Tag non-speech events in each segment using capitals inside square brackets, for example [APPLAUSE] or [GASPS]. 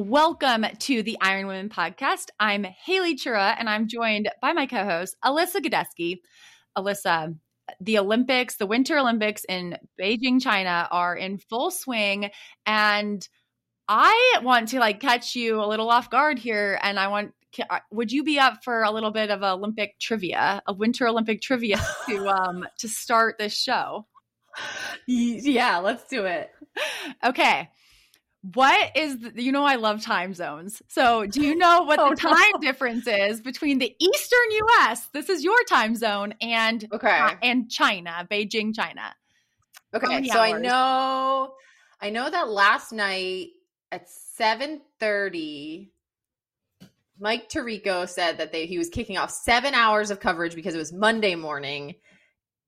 Welcome to the Iron Women podcast. I'm Haley Chura and I'm joined by my co host, Alyssa Godesky. Alyssa, the Olympics, the Winter Olympics in Beijing, China are in full swing. And I want to like catch you a little off guard here. And I want, uh, would you be up for a little bit of Olympic trivia, a Winter Olympic trivia to, [LAUGHS] um, to start this show? Yeah, let's do it. Okay. What is the, you know I love time zones. So, do you know what [LAUGHS] oh, the time no. difference is between the Eastern US, this is your time zone, and okay. Uh, and China, Beijing, China? Okay, so hours? I know I know that last night at 7:30 Mike Tirico said that they he was kicking off 7 hours of coverage because it was Monday morning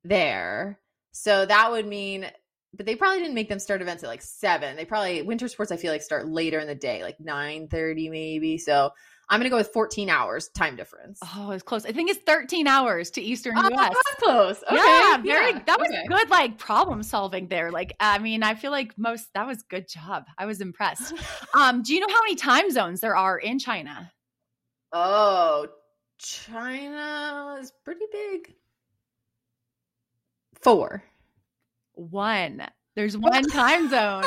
there. So that would mean but they probably didn't make them start events at like seven. They probably winter sports I feel like start later in the day, like nine thirty maybe. So I'm gonna go with 14 hours time difference. Oh, it's close. I think it's 13 hours to Eastern oh, US. That's close. Okay. Yeah, very. Yeah. That was okay. good, like problem solving there. Like, I mean, I feel like most that was good job. I was impressed. [LAUGHS] um, do you know how many time zones there are in China? Oh, China is pretty big. Four. One. There's one time zone.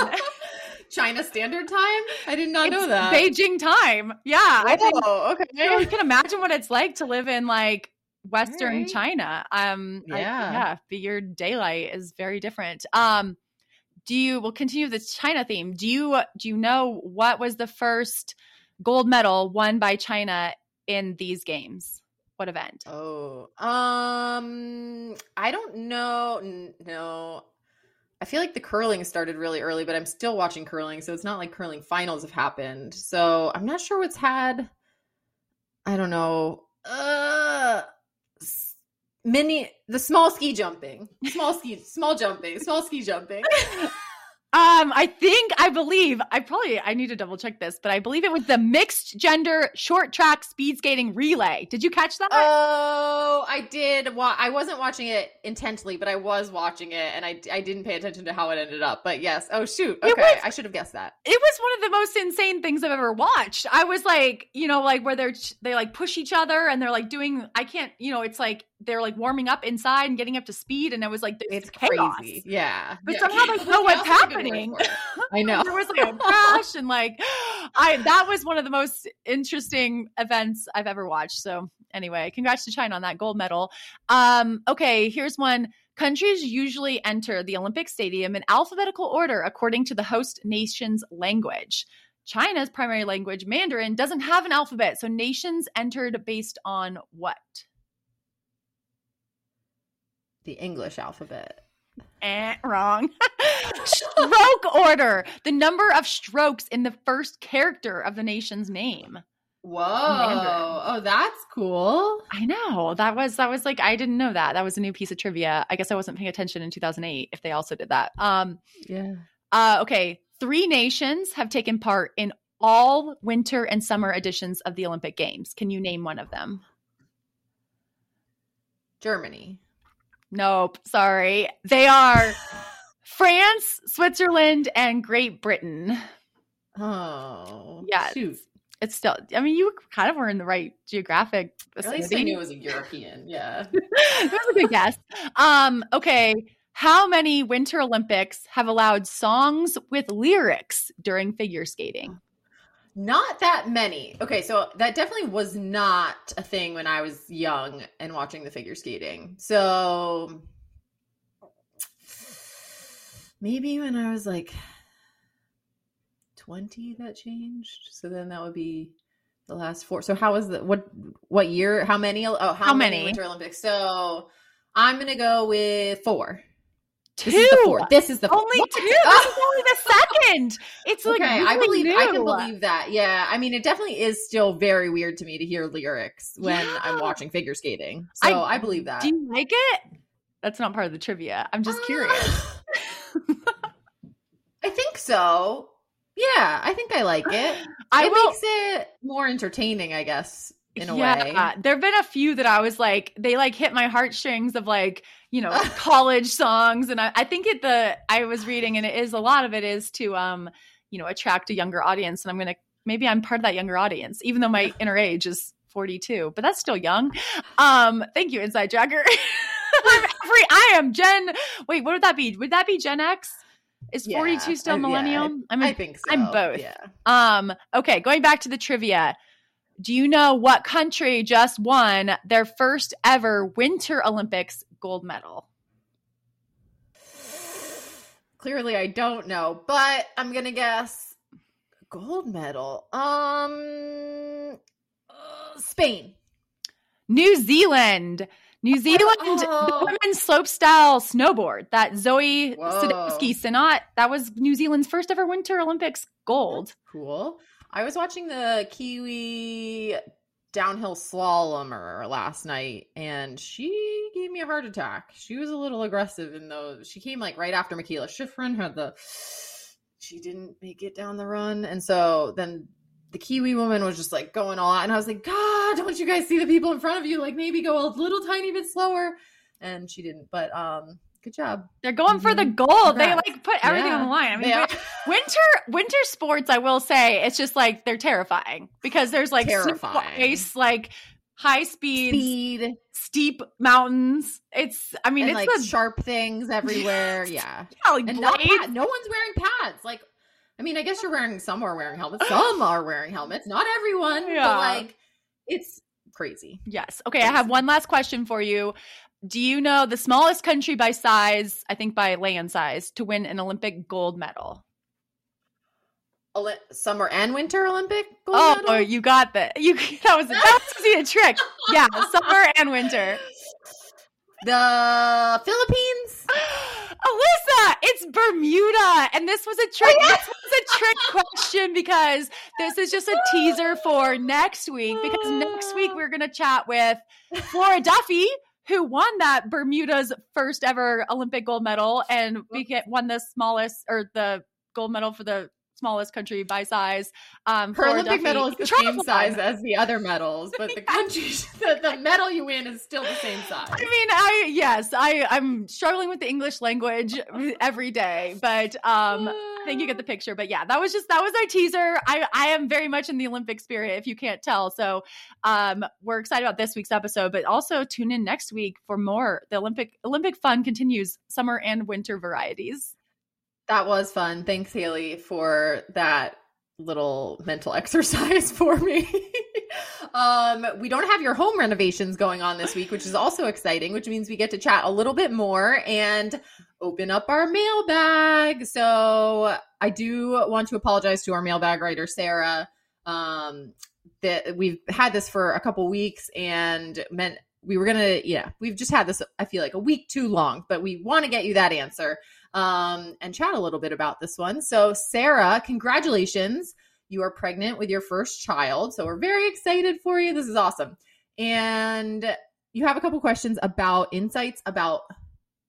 [LAUGHS] China Standard Time? I did not it's know that. Beijing time. Yeah. I think, okay. You, know, can imagine what it's like to live in like Western right. China. Um, yeah. I, yeah. But your daylight is very different. Um, do you, we'll continue the China theme. Do you, do you know what was the first gold medal won by China in these games? What event? Oh, um, I don't know. No, I feel like the curling started really early, but I'm still watching curling, so it's not like curling finals have happened. So I'm not sure what's had. I don't know. Uh, mini the small ski jumping, small ski, small jumping, small ski jumping. [LAUGHS] Um, I think I believe I probably I need to double check this, but I believe it was the mixed gender short track speed skating relay. Did you catch that? Oh, I did. Well, I wasn't watching it intently, but I was watching it, and I I didn't pay attention to how it ended up. But yes. Oh shoot. Okay, was, I should have guessed that. It was one of the most insane things I've ever watched. I was like, you know, like where they're they like push each other and they're like doing. I can't, you know, it's like they're like warming up inside and getting up to speed, and it was like it's chaos. crazy. Yeah, but yeah. somehow they [LAUGHS] know what's happening. [LAUGHS] I know there was like a crash, and like [GASPS] I that was one of the most interesting events I've ever watched. So anyway, congrats to China on that gold medal. Um, okay, here's one. Countries usually enter the Olympic Stadium in alphabetical order according to the host nation's language. China's primary language, Mandarin, doesn't have an alphabet, so nations entered based on what? The English alphabet. Eh, wrong. [LAUGHS] Stroke order. The number of strokes in the first character of the nation's name. Whoa. Oh, that's cool. I know. That was that was like I didn't know that. That was a new piece of trivia. I guess I wasn't paying attention in 2008 if they also did that. Um Yeah. Uh okay, 3 nations have taken part in all winter and summer editions of the Olympic Games. Can you name one of them? Germany. Nope, sorry. They are [LAUGHS] France, Switzerland, and Great Britain. Oh, yeah. Shoot. It's still, I mean, you kind of were in the right geographic. At least I knew it was a European. Yeah. [LAUGHS] that was a good guess. Um, okay. How many Winter Olympics have allowed songs with lyrics during figure skating? Not that many. Okay, so that definitely was not a thing when I was young and watching the figure skating. So maybe when I was like 20 that changed. So then that would be the last four. So how was the what what year? How many? Oh, how, how many? many Winter Olympics? So I'm going to go with 4. Two. This is the fourth. This is the only what? two. This is only the [LAUGHS] second. It's like okay. really I believe new. I can believe that. Yeah, I mean, it definitely is still very weird to me to hear lyrics when Yeah. I'm watching figure skating. So I, believe that. Do you like it? That's not part of the trivia. I'm just Uh, curious. [LAUGHS] I think so. Yeah, I think I like it. I it will. makes it more entertaining, I guess, in a way. There have been a few that I was like, they like hit my heartstrings of like, you know, [LAUGHS] college songs. And I, I think it the I was reading and it is a lot of it is to um, you know, attract a younger audience. And I'm gonna maybe I'm part of that younger audience, even though my [LAUGHS] inner age is 42, but that's still young. Um, thank you, Inside. [LAUGHS] I'm every, I am Gen wait, what would that be? Would that be Gen X? Is Yeah, 42 still I- yeah, millennial? I'm I think so. I'm both. Yeah. um, okay, going back to the trivia. Do you know what country just won their first ever Winter Olympics gold medal? Clearly, I don't know, but I'm gonna guess gold medal. Um, uh, Spain. New Zealand. New Zealand, Oh. the women's slopestyle snowboard that Zoi Sadowski Synnott, that was New Zealand's first ever Winter Olympics gold. Cool. I was watching the Kiwi downhill slalomer last night and she gave me a heart attack. She was a little aggressive in those. She came like right after Mikaela Shiffrin had the she didn't make it down the run. And so then the Kiwi woman was just like going all out and I was like, God, don't you guys see the people in front of you? Like maybe go a little tiny bit slower. And she didn't. But um good job. They're going for the Mhm. gold. They like put everything Yeah. on the line. I mean, are- winter winter sports i will say it's just like they're terrifying because there's like Terrifying. ice like high speed, speed steep mountains it's i mean and it's like the sharp things everywhere. Yeah. yeah, like and no, no one's wearing pads. Like, I mean, I guess you're wearing some are wearing helmets, some are wearing helmets, not everyone, Yeah. but like, it's crazy. yes okay i have one last question for you do you know the smallest country by size i think by land size to win an olympic gold medal Oli- Summer and Winter Olympic gold oh medal? you got that [LAUGHS] you that was that was easy a trick yeah [LAUGHS] summer and winter the Philippines. [GASPS] Alyssa, it's Bermuda. And this was a trick. Oh, this was a trick question because this is just a teaser for next week. Because next week [GASPS] we're gonna chat with Flora Duffy, who won that Bermuda's first ever Olympic gold medal and we get won the smallest or the gold medal for the smallest country by size. Um, Her Olympic Duffy- medal is the same size as the other medals, but the [LAUGHS] country, the, the medal you win is still the same size. I mean, I yes, I I'm struggling with the English language every day, but um, [SIGHS] I think you get the picture. But yeah, that was just that was our teaser. I I am very much in the Olympic spirit, if you can't tell. So um, we're excited about this week's episode, but also tune in next week for more. The Olympic Olympic fun continues, summer and winter varieties. That was fun. Thanks, Haley, for that little mental [LAUGHS] exercise for me. [LAUGHS] um, we don't have your home renovations going on this week, which is also exciting, which means we get to chat a little bit more and open up our mailbag. So I do want to apologize to our mailbag writer, Sarah. Um, that we've had this for a couple weeks and meant we were gonna, yeah, we've just had this, I feel like a week too long, but we want to get you that answer um, and chat a little bit about this one. So, Sarah, congratulations. You are pregnant with your first child. So, we're very excited for you. This is awesome. And you have a couple questions about insights about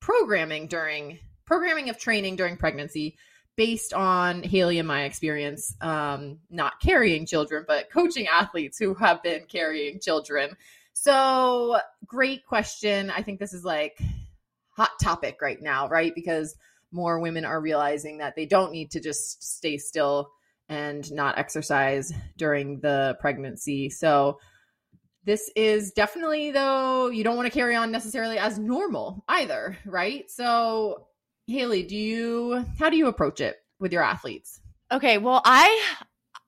programming during programming of training during pregnancy based on Haley and my experience, um, not carrying children, but coaching athletes who have been carrying children. So, great question. I think this is like hot topic right now, right? Because more women are realizing that they don't need to just stay still and not exercise during the pregnancy. So, this is definitely, though, you don't want to carry on necessarily as normal either, right? So, Haley, do you, how do you approach it with your athletes? Okay, well, I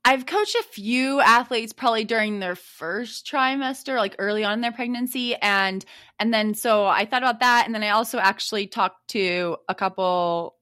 I've coached a few athletes probably during their first trimester, like early on in their pregnancy, and and then so I thought about that, and then I also actually talked to a couple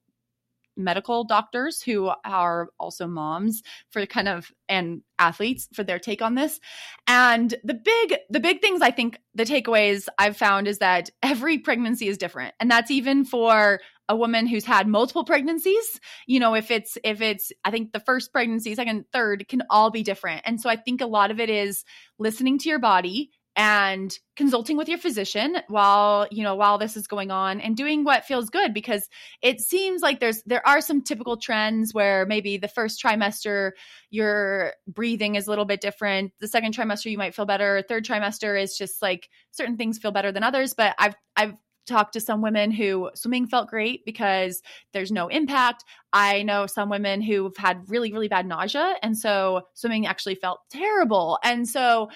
medical doctors who are also moms for kind of and athletes for their take on this. And the big the big things I think the takeaways I've found is that every pregnancy is different. And that's even for a woman who's had multiple pregnancies you know if it's if it's i think the first pregnancy second third can all be different and so i think a lot of it is listening to your body and consulting with your physician while you know while this is going on and doing what feels good because it seems like there's there are some typical trends where maybe the first trimester your breathing is a little bit different the second trimester you might feel better third trimester is just like certain things feel better than others but i've i've talked to some women who swimming felt great because there's no impact. I know some women who've had really, really bad nausea. And so swimming actually felt terrible. And so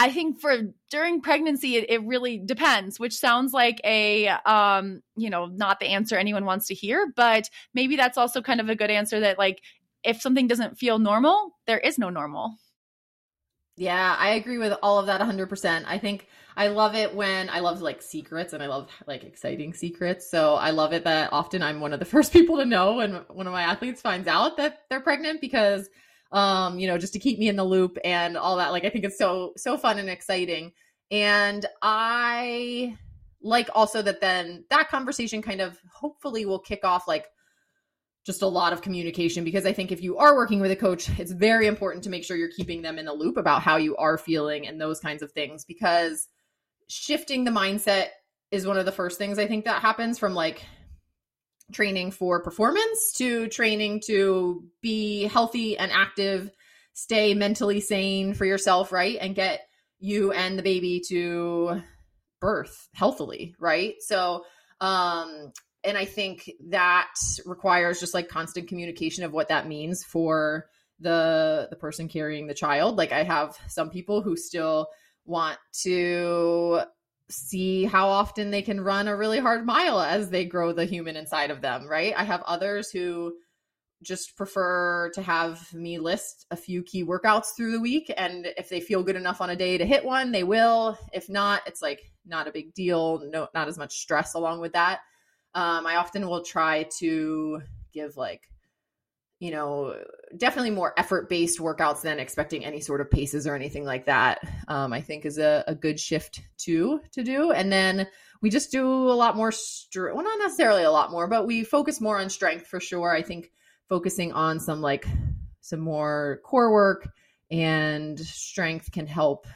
I think for during pregnancy, it, it, really depends, which sounds like a, um, you know, not the answer anyone wants to hear, but maybe that's also kind of a good answer that like, if something doesn't feel normal, there is no normal. Yeah, I agree with all of that 100%. I think I love it when I love like secrets and I love like exciting secrets. So I love it that often I'm one of the [LAUGHS] first people to know when one of my athletes finds out that they're pregnant because um, you know, just to keep me in the loop and all that. Like I think it's so so fun and exciting. And I like also that then that conversation kind of hopefully will kick off like just a lot of communication because I think if you are working with a coach, it's very important to make sure you're keeping them in the loop about how you are feeling and those kinds of things because shifting the mindset is one of the first things I think that happens from like training for performance to training to be healthy and active, stay mentally sane for yourself, right? And get you and the baby to birth healthily, right? So, um, and I think that requires just like constant communication of what that means for the the person carrying the child. Like I have some people who still want to see how often they can run a really hard mile as they grow the human inside of them, right? I have others who just prefer to have me list a few key workouts through the week. And if they feel good enough on a day to hit one, they will. If not, it's like not a big deal. No, not as much stress along with that. Um, I often will try to give like you know, definitely more effort based workouts than expecting any sort of paces or anything like that. Um, I think is a, a good shift too to do. And then we just do a lot more, str- well, not necessarily a lot more, but we focus more on strength for sure. I think focusing on some like some more core work and strength can help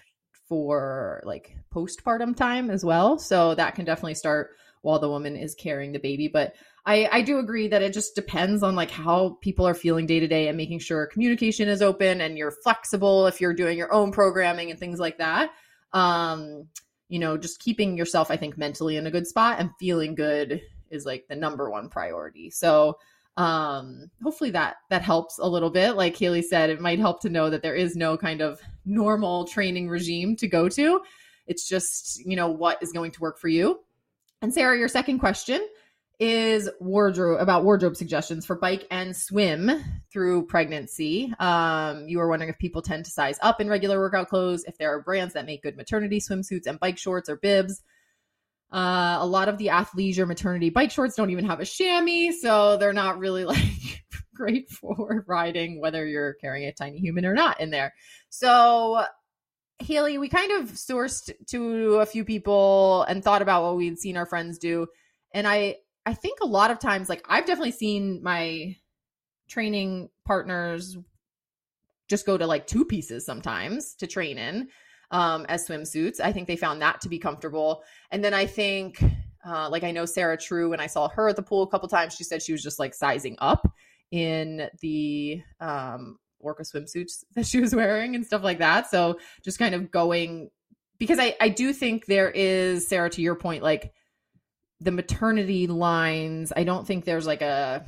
for like postpartum time as well. So that can definitely start while the woman is carrying the baby. But I, I do agree that it just depends on like how people are feeling day to day and making sure communication is open and you're flexible if you're doing your own programming and things like that. Um, you know, just keeping yourself, I think, mentally in a good spot and feeling good is like the number one priority. So um hopefully that that helps a little bit like haley said it might help to know that there is no kind of normal training regime to go to it's just you know what is going to work for you and sarah your second question is wardrobe about wardrobe suggestions for bike and swim through pregnancy. Um, you were wondering if people tend to size up in regular workout clothes, if there are brands that make good maternity swimsuits and bike shorts or bibs. Uh, a lot of the athleisure maternity bike shorts don't even have a chamois, so they're not really [LAUGHS] like great for riding, whether you're carrying a tiny human or not in there. So Haley, we kind of sourced to a few people and thought about what we'd seen our friends do. And I I think a lot of times, like I've definitely seen my training partners just go to like two pieces sometimes to train in um, as swimsuits. I think they found that to be comfortable. And then I think, uh, like I know Sarah True, when I saw her at the pool a couple times, she said she was just like sizing up in the um, orca swimsuits [LAUGHS] that she was wearing and stuff like that. So just kind of going because I I do think there is Sarah to your point like the maternity lines, I don't think there's like a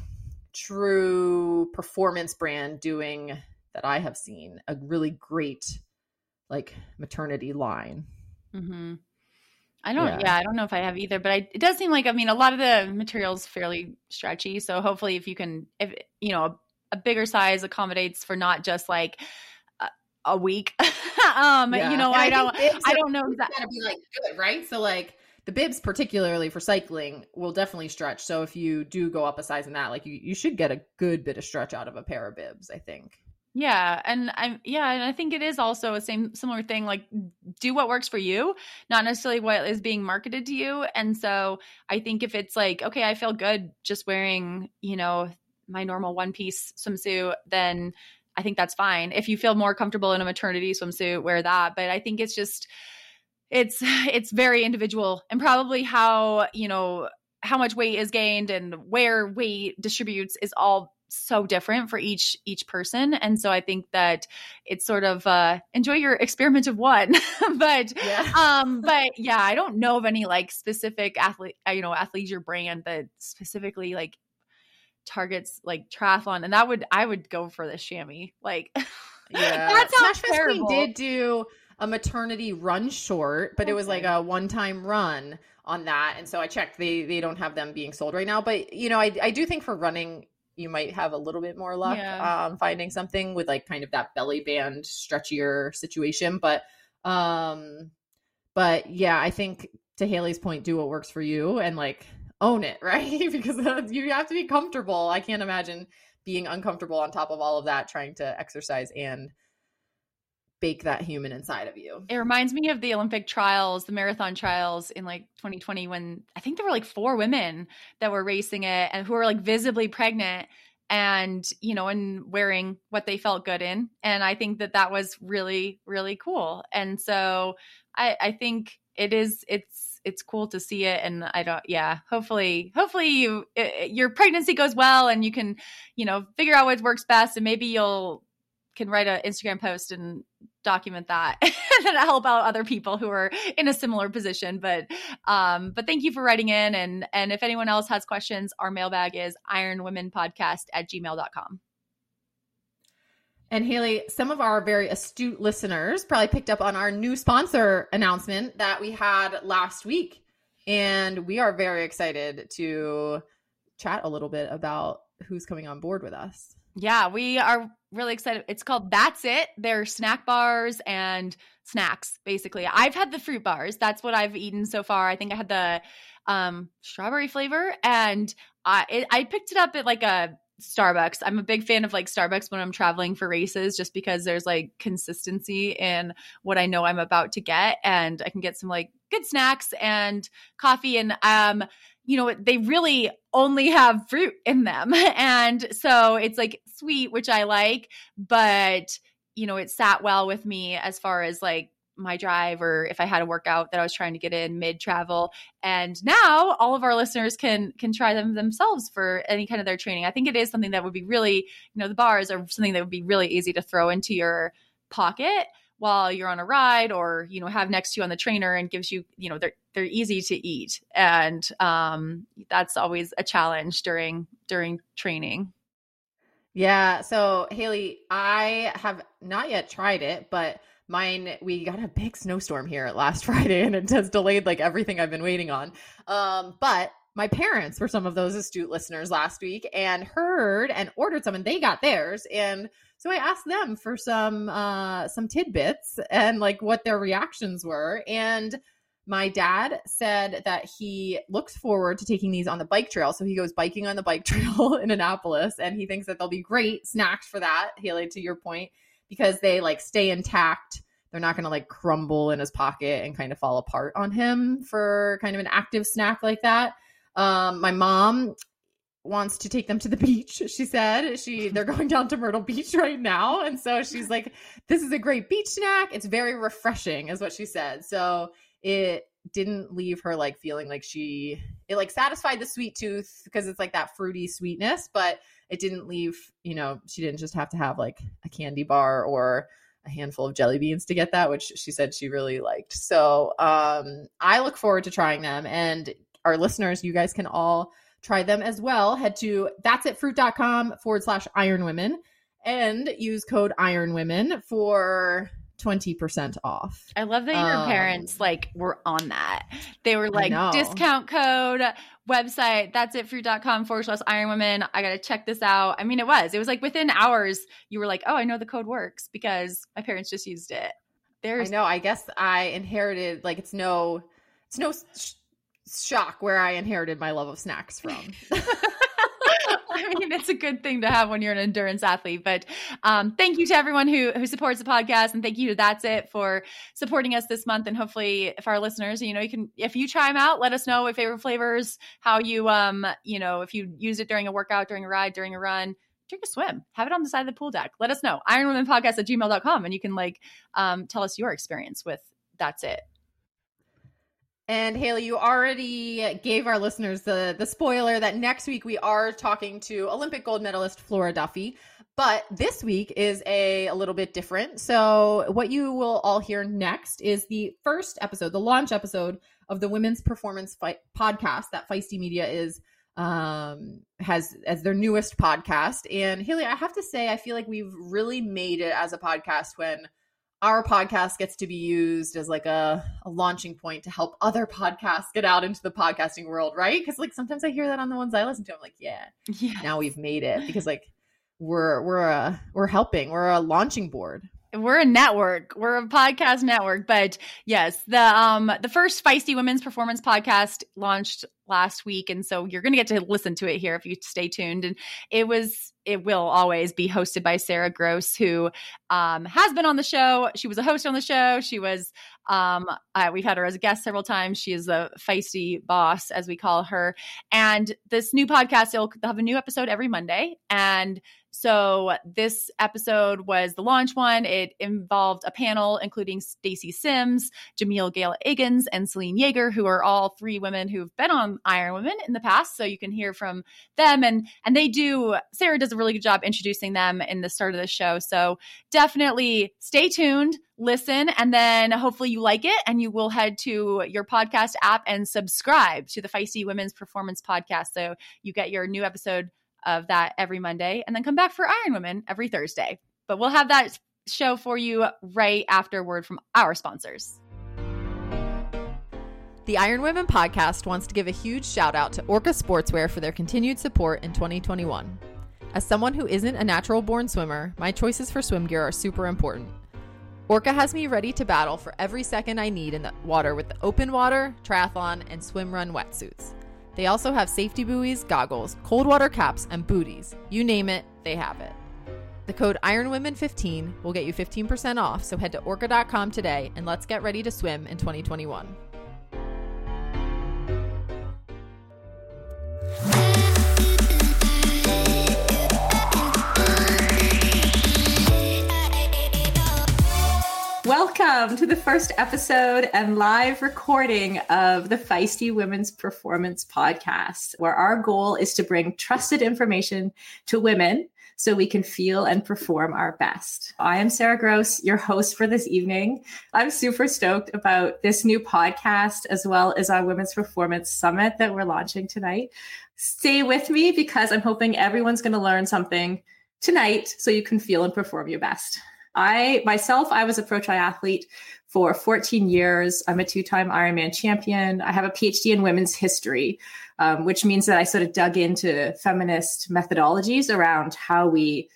true performance brand doing that I have seen a really great like maternity line. Mm-hmm. I don't, yeah. yeah. I don't know if I have either, but I, it does seem like, I mean, a lot of the materials fairly stretchy. So hopefully if you can, if, you know, a, a bigger size accommodates for not just like a, a week. [LAUGHS] um, yeah. you know, I, I don't, I don't know. It's gotta be like good, right? So like, the bibs, particularly for cycling, will definitely stretch. So if you do go up a size in that, like you, you should get a good bit of stretch out of a pair of bibs, I think. Yeah, and I'm yeah, and I think it is also a same similar thing like do what works for you, not necessarily what is being marketed to you. And so I think if it's like, okay, I feel good just wearing, you know, my normal one piece swimsuit, then I think that's fine. If you feel more comfortable in a maternity swimsuit, wear that. But I think it's just it's [LAUGHS] it's very individual and probably how, you know, how much weight is gained and where weight distributes is all so different for each each person. And so i think that it's sort of uh enjoy your experiment of one. [LAUGHS] But yeah. [LAUGHS] um but yeah i don't know of any like specific athlete uh, you know athleisure brand that specifically like targets like triathlon. And that would i would go for the chamois. Like yeah. that sounds terrible. did do a maternity run short but okay. it was like a one time run on that and so i checked they they don't have them being sold right now but you know i, I do think for running you might have a little bit more luck yeah. um, finding something with like kind of that belly band stretchier situation. But um, but yeah, I think to Haley's point, do what works for you and like own it, [LAUGHS] right? because you have to be comfortable. I can't imagine being uncomfortable on top of all of that, trying to exercise and bake that human inside of you. It reminds me of the Olympic trials, the marathon trials in like 2020 when I think there were like four women that were racing it and who were like visibly pregnant and you know and wearing what they felt good in. And i think that that was really really cool. And so i i think it is it's it's cool to see it. And i don't yeah hopefully hopefully you it, your pregnancy goes well and you can you know figure out what works best and maybe you'll can write an Instagram post and document that [LAUGHS] and help out other people who are in a similar position. But um, but thank you for writing in and and if anyone else has questions, our mailbag is ironwomenpodcast at gmail.com. And Haley, some of our very astute listeners probably picked up on our new sponsor announcement that we had last week. And we are very excited to chat a little bit about who's coming on board with us. Yeah, we are really excited. It's called That's It. They're snack bars and snacks, basically. I've had the fruit bars. That's what I've eaten so far. I think I had the um, strawberry flavor, and I it, I picked it up at like a Starbucks. I'm a big fan of like Starbucks when I'm traveling for races, just because there's like consistency in what I know I'm about to get, and I can get some like good snacks and coffee and um you know, they really only have fruit in them. [LAUGHS] And so it's like sweet, which I like, but, you know, it sat well with me as far as like my drive or if I had a workout that I was trying to get in mid travel. And now all of our listeners can can try them themselves for any kind of their training. I think it is something that would be really, you know, the bars are something that would be really easy to throw into your pocket while you're on a ride or you know have next to you on the trainer and gives you you know they're they're easy to eat. And um that's always a challenge during during training. Yeah. So haley i have not yet tried it but mine we got a big snowstorm here last [LAUGHS] friday and it has delayed like everything i've been waiting on. Um but my parents were some of those astute listeners last week and heard and ordered some and they got theirs and so I asked them for some uh, some tidbits and like what their reactions were. And my dad said that he looks forward to taking these on the bike trail. So he goes biking on the bike [LAUGHS] trail in Annapolis, and he thinks that they'll be great snacks for that. Haley, to your point, because they like stay intact. They're not going to like crumble in his pocket and kind of fall apart on him for kind of an active snack like that. Um, my mom wants to take them to the [LAUGHS] beach she said. She they're going down to myrtle beach [LAUGHS] right now. And so she's like this is a great beach snack. It's very refreshing is what she said. So it didn't leave her like feeling like she it like satisfied the sweet tooth because it's like that fruity sweetness but it didn't leave you know she didn't just have to have like a candy bar or a handful of jelly beans to get that which she said she really liked. So um i look forward to trying them. And our listeners you guys can all try them as well. Head to that'sitfruit.com forward slash iron women and use code iron women for 20% off. I love that your um, parents like were on that. They were like discount code website that's it fruit.com forward slash iron women. I gotta check this out. I mean it was. It was like within hours you were like, oh I know the code works because my parents just used it. There's I know, I guess I inherited like it's no it's no shock where I inherited my love of snacks from. [LAUGHS] I mean, it's a good thing to have when you're an endurance athlete. But um, thank you to everyone who who supports the podcast, and thank you to That's It for supporting us this month. And hopefully, if our listeners, you know, you can if you try them out, let us know what favorite flavors, how you um, you know, if you use it during a workout, during a ride, during a run. Take a swim. Have it on the side of the pool deck. Let us know. Ironwomenpodcast at gmail.com. And you can like um, tell us your experience with That's It. And Haley, you already gave our listeners the the spoiler that next week we are talking to Olympic gold medalist Flora Duffy. But this week is a, a little bit different. So, what you will all hear next is the first episode, the launch episode of the Women's Performance Fight podcast that Feisty Media is um has as their newest podcast and haley i have to say i feel like we've really made it as a podcast when our podcast gets to be used as like a, a launching point to help other podcasts get out into the podcasting world, right? Because like sometimes I hear that on the ones I listen to, I'm like, yeah, yeah. now we've made it because like we're we're a we're helping, we're a launching board we're a network. We're a podcast network. But yes the um the first feisty women's performance podcast launched last week. And so you're going to get to listen to it here if you stay tuned. And it was it will always be hosted by sarah gross who um has been on the show. She was a host on the show. She was um we've had her as a guest several times. She is the feisty boss as we call her. And this new podcast they'll have a new episode every monday. And so this episode was the launch one. It involved a panel including Stacy Sims, Jamil Gale Eggins, and Selene Yeager, who are all three women who've been on Iron Women in the past. So you can hear from them, and and they do. Sarah does a really good job introducing them in the start of the show. So definitely stay tuned listen and then hopefully you like it and you will head to your podcast app and subscribe to the feisty women's performance podcast so you get your new episode of that every Monday and then come back for Iron Women every Thursday. But we'll have that show for you right after word from our sponsors. The Iron Women podcast wants to give a huge shout out to Orca Sportswear for their continued support in 2021. As someone who isn't a natural born swimmer, my choices for swim gear are super important. Orca has me ready to battle for every second I need in the water with the open water, triathlon, and swim run wetsuits. They also have safety buoys, goggles, cold water caps, and booties. You name it, they have it. The code IronWomen15 will get you 15% off, so head to orca.com today and let's get ready to swim in 2021. Welcome to the first episode and live recording of the Feisty Women's Performance Podcast, where our goal is to bring trusted information to women so we can feel and perform our best. I am Sarah Gross, your host for this evening. I'm super stoked about this new podcast as well as our Women's Performance Summit that we're launching tonight. Stay with me because I'm hoping everyone's going to learn something tonight so you can feel and perform your best. I myself, I was a pro triathlete for 14 years. I'm a two time Ironman champion. I have a PhD in women's history, um, which means that I sort of dug into feminist methodologies around how we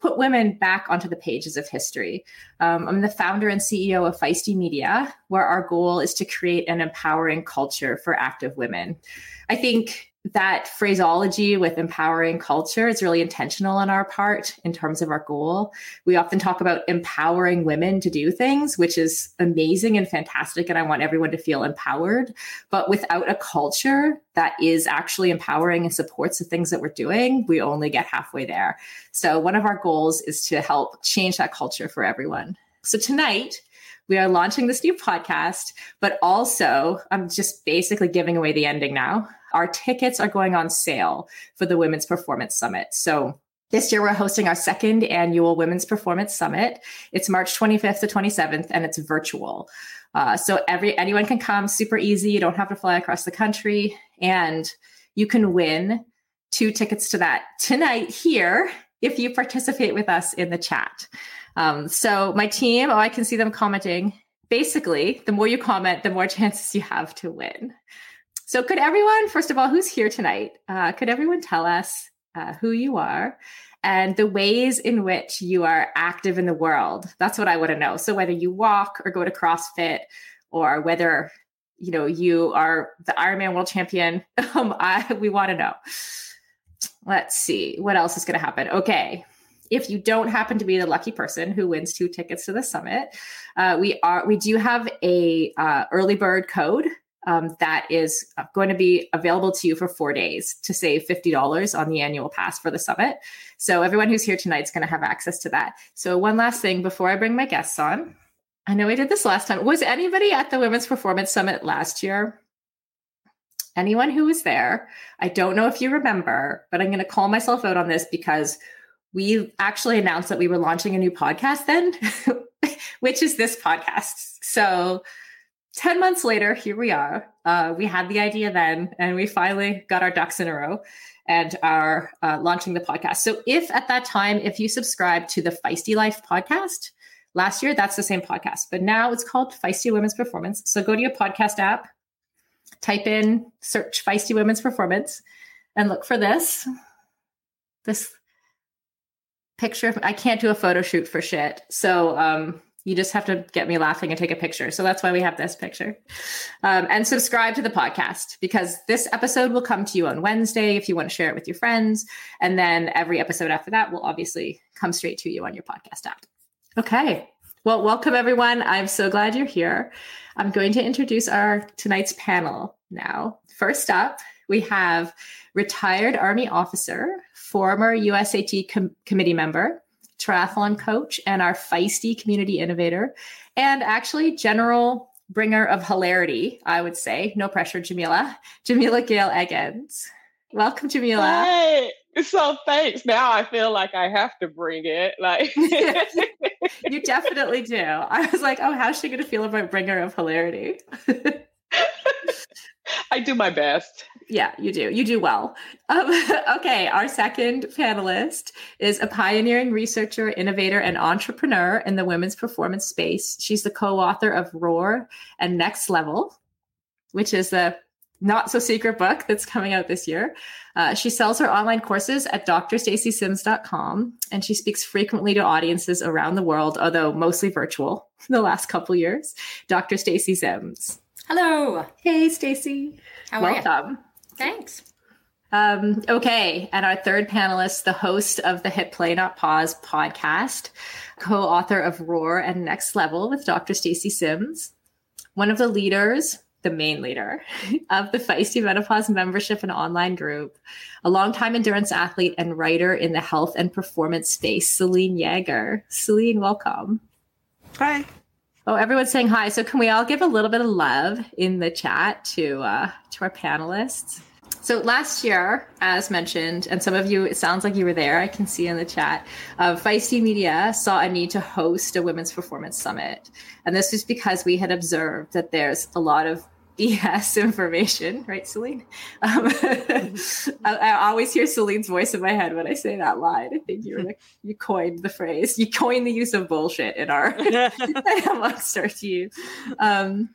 put women back onto the pages of history. Um, I'm the founder and CEO of Feisty Media, where our goal is to create an empowering culture for active women. I think that phraseology with empowering culture is really intentional on our part in terms of our goal. We often talk about empowering women to do things, which is amazing and fantastic. And I want everyone to feel empowered. But without a culture that is actually empowering and supports the things that we're doing, we only get halfway there. So, one of our goals is to help change that culture for everyone. So, tonight, we are launching this new podcast, but also I'm just basically giving away the ending now. Our tickets are going on sale for the Women's Performance Summit. So this year, we're hosting our second annual Women's Performance Summit. It's March 25th to 27th, and it's virtual. Uh, so every anyone can come, super easy. You don't have to fly across the country, and you can win two tickets to that tonight here if you participate with us in the chat. Um, so my team, oh, I can see them commenting. Basically, the more you comment, the more [LAUGHS] chances you have to win. So, could everyone, first of all, who's here tonight, uh, could everyone tell us uh, who you are and the ways in which you are active in the world? That's what I want to know. So, whether you walk or go to CrossFit, or whether you know, you are the Ironman world champion. [LAUGHS] Um, I, we want to know. Let's see what else is going to happen. Okay. If you don't happen to be the lucky person who wins two tickets to the summit, uh, we are we do have a uh, early bird code um, that is going to be available to you for four days to save $50 on the annual pass for the summit. So everyone who's here tonight is going to have access to that. So one last thing before I bring my guests on. I know we did this last time. Was anybody at the Women's Performance Summit last year? Anyone who was there? I don't know if you remember, but I'm going to call myself out on this because we actually announced that we were launching a new podcast then, [LAUGHS] which is this podcast. So 10 months later, here we are. Uh, we had the idea then, and we finally got our ducks in a row and are uh, launching the podcast. So, if at that time, if you subscribe to the Feisty Life podcast, last year, that's the same podcast, but now it's called Feisty Women's Performance. So, go to your podcast app, type in, search Feisty Women's Performance, and look for this. This picture. I can't do a photo shoot for shit. So, um, you just have to get me laughing and take a picture. So that's why we have this picture. Um, and subscribe to the podcast because this episode will come to you on Wednesday if you want to share it with your friends. And then every episode after that will obviously come straight to you on your podcast app. Okay. Well, welcome everyone. I'm so glad you're here. I'm going to introduce our tonight's panel now. First up, we have retired Army officer, former USAT com- committee member, triathlon coach and our feisty community innovator, and actually general bringer of hilarity, I would say. No pressure, Jamila. [LAUGHS] Jamila Gale Eggins. Welcome, Jamila. Hey, so thanks. Now I feel like I have to bring it. Like [LAUGHS] you definitely do. I was like, oh, how's she gonna feel about bringer of hilarity? [LAUGHS] [LAUGHS] I do my best. Yeah, you do. You do well. Um, [LAUGHS] okay, our second panelist is a pioneering researcher, innovator, and entrepreneur in the women's performance space. She's the co author of Roar and Next Level, which is a not so secret book that's coming out this year. Uh, she sells her online courses at drstacysims.com and she speaks frequently to audiences around the world, although mostly virtual [LAUGHS] the last couple years. Dr. Stacy Sims. Hello. Hey, Stacy. How Welcome. are you? Thanks. Um, okay, and our third panelist, the host of the Hit Play Not Pause podcast, co-author of Roar and Next Level with Dr. Stacy Sims, one of the leaders, the main leader [LAUGHS] of the Feisty Menopause membership and online group, a longtime endurance athlete and writer in the health and performance space, Selene Yeager. Selene, welcome. Hi. Oh, everyone's saying hi. So can we all give a little bit of love in the chat to uh, to our panelists? So last year, as mentioned, and some of you, it sounds like you were there. I can see in the chat. Uh, Feisty Media saw a need to host a women's performance summit, and this was because we had observed that there's a lot of BS [LAUGHS] information, right, Selene? Um, [LAUGHS] I, I, always hear Selene's voice in my head when I say that line. I think you like, you coined the phrase. You coined the use of bullshit in our [LAUGHS] amongst our team. Um,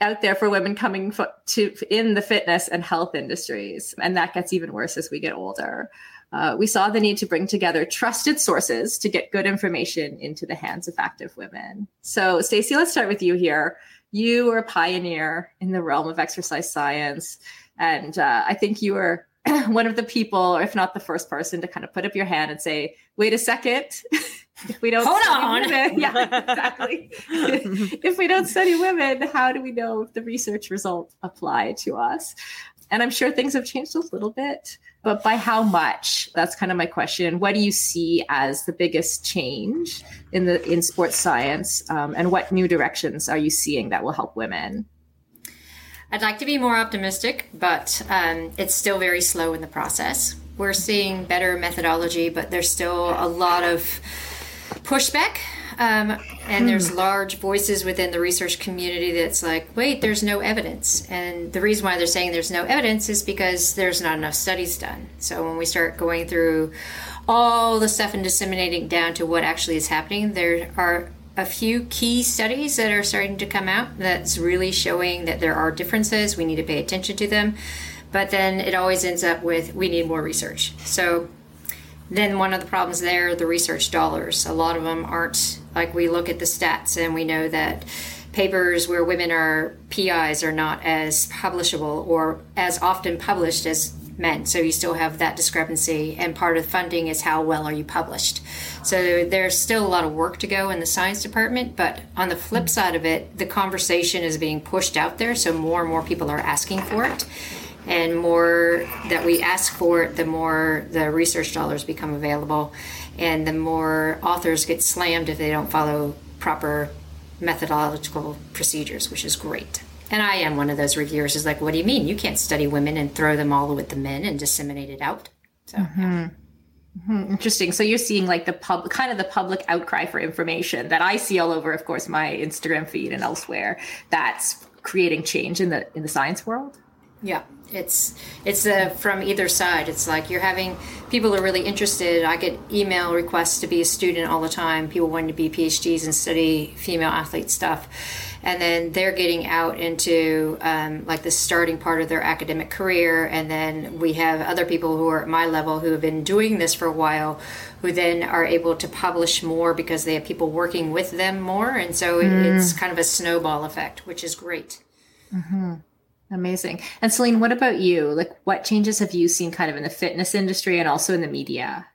out there for women coming fo- to in the fitness and health industries, and that gets even worse as we get older. Uh, we saw the need to bring together trusted sources to get good information into the hands of active women. So, Stacy, let's start with you here you were a pioneer in the realm of exercise science. And uh, I think you were [CLEARS THROAT] one of the people, or if not the first person, to kind of put up your hand and say, wait a second. [LAUGHS] if we don't hold on women, [LAUGHS] yeah exactly [LAUGHS] if we don't study women how do we know if the research results apply to us and i'm sure things have changed a little bit but by how much? That's kind of my question. What do you see as the biggest change in the in sports science? Um, and what new directions are you seeing that will help women? I'd like to be more optimistic but um, it's still very slow in the process. We're seeing better methodology but there's still a lot of pushback um, and there's hmm. large voices within the research community that's like, wait, there's no evidence. And the reason why they're saying there's no evidence is because there's not enough studies done. So when we start going through all the stuff and disseminating down to what actually is happening, there are a few key studies that are starting to come out that's really showing that there are differences. We need to pay attention to them. But then it always ends up with we need more research. So then one of the problems there the research dollars. A lot of them aren't like we look at the stats and we know that papers where women are PIs are not as publishable or as often published as men. So you still have that discrepancy. And part of funding is how well are you published. So there's still a lot of work to go in the science department. But on the flip side of it, the conversation is being pushed out there. So more and more people are asking for it. And more that we ask for it, the more the research dollars become available. And the more authors get slammed if they don't follow proper methodological procedures, which is great. And I am one of those reviewers is like, what do you mean? You can't study women and throw them all with the men and disseminate it out. So mm-hmm. yeah. Mm-hmm. Interesting. So you're seeing like the pub, kind of the public outcry for information that I see all over, of course, my Instagram feed and elsewhere. That's creating change in the in the science world. Yeah, it's it's uh, from either side. It's like you're having people are really interested. I get email requests to be a student all the time. People wanting to be PhDs and study female athlete stuff, and then they're getting out into um, like the starting part of their academic career. And then we have other people who are at my level who have been doing this for a while, who then are able to publish more because they have people working with them more, and so mm. it's kind of a snowball effect, which is great. Mm-hmm. Amazing. And Selene, what about you? Like, what changes have you seen kind of in the fitness industry and also in the media?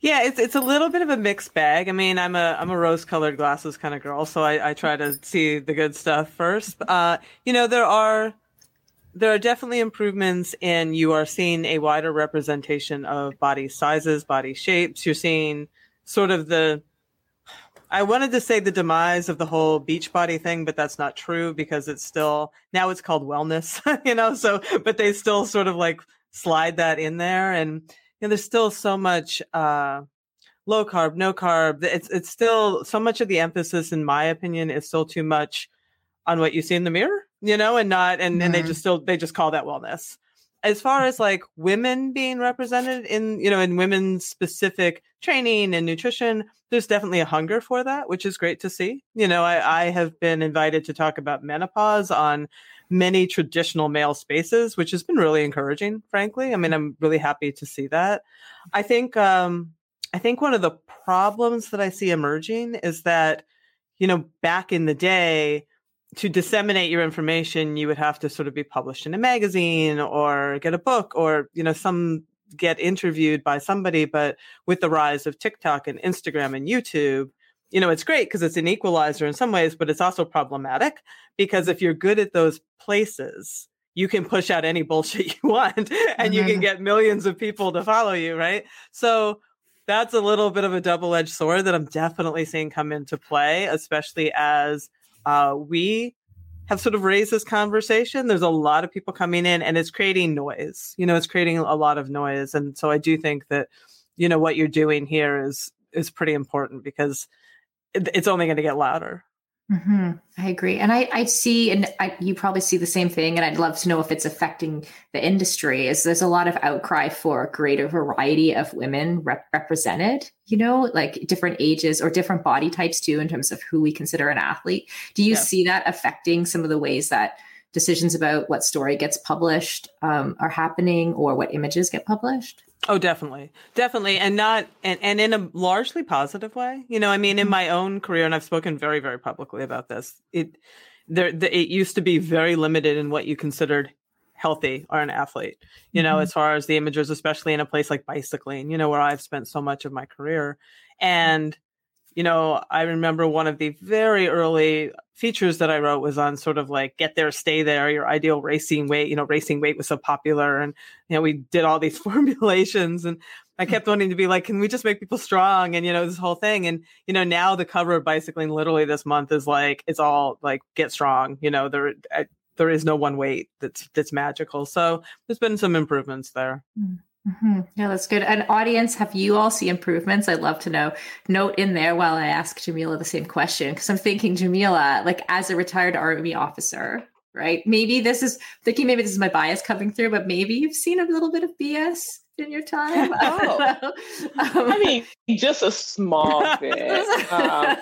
Yeah, it's it's a little bit of a mixed bag. I mean, I'm a I'm a rose colored glasses kind of girl, so I, I try to see the good stuff first. Uh, you know, there are there are definitely improvements in you are seeing a wider representation of body sizes, body shapes. You're seeing sort of the I wanted to say the demise of the whole beach body thing, but that's not true because it's still now it's called wellness, [LAUGHS] you know. So, but they still sort of like slide that in there, and you know, there's still so much uh, low carb, no carb. It's it's still so much of the emphasis, in my opinion, is still too much on what you see in the mirror, you know, and not and mm-hmm. and they mm-hmm. just still they just call that wellness as far as like women being represented in you know in women's specific training and nutrition there's definitely a hunger for that which is great to see. You know i, I have been invited to talk about menopause on many traditional male spaces which has been really encouraging frankly. I mean i'm really happy to see that. I think um i think one of the problems that i see emerging is that you know back in the day to disseminate your information, you would have to sort of be published in a magazine or get a book or, you know, some get interviewed by somebody. But with the rise of TikTok and Instagram and YouTube, you know, it's great because it's an equalizer in some ways, but it's also problematic because if you're good at those places, you can push out any bullshit [LAUGHS] you want and mm-hmm. you can mm-hmm. get millions of people to follow you, right? So that's a little bit of a double edged sword that I'm definitely seeing come into play, especially as uh, we have sort of raised this conversation. There's a lot of people coming in and it's creating noise. You know, it's creating a lot of noise. And so I do think that, you know, what you're doing here is is pretty important because it's only going to get louder. Mm-hmm. I agree. And I, I see, and I, you probably see the same thing. And I'd love to know if it's affecting the industry. Is there's a lot of outcry for a greater variety of women rep- represented, you know, like different ages or different body types too, in terms of who we consider an athlete. Do you yeah. see that affecting some of the ways that decisions about what story gets published um, are happening or what images get published? Oh, definitely. Definitely. And not, and, and in a largely positive way. You know, I mean, in mm-hmm. my own career, and I've spoken very, very publicly about this, it, there, the, it used to be very limited in what you considered healthy or an athlete, you know, mm-hmm. as far as the images, especially in a place like bicycling, you know, where I've spent so much of my career. And, you know, I remember one of the very early features that I wrote was on sort of like get there, stay there, your ideal racing weight. You know, racing weight was so popular, and you know, we did all these [LAUGHS] formulations, and I kept wanting to be like, can we just make people strong? And you know, this whole thing, and you know, now the cover of Bicycling literally this month is like it's all like get strong. You know, there. I, there is no one weight that's that's magical. So there's been some improvements there. Mm. Mm-hmm. Yeah, that's good. And audience, have you all see improvements? I'd love to know. Note in there while I ask Jamila the same question, because I'm thinking, Jamila, like as a retired army officer, right? Maybe this is thinking maybe this is my bias coming through, but maybe you've seen a little bit of BS in your time. [LAUGHS] oh. [LAUGHS] um, I mean, just a small bit. [LAUGHS] Um,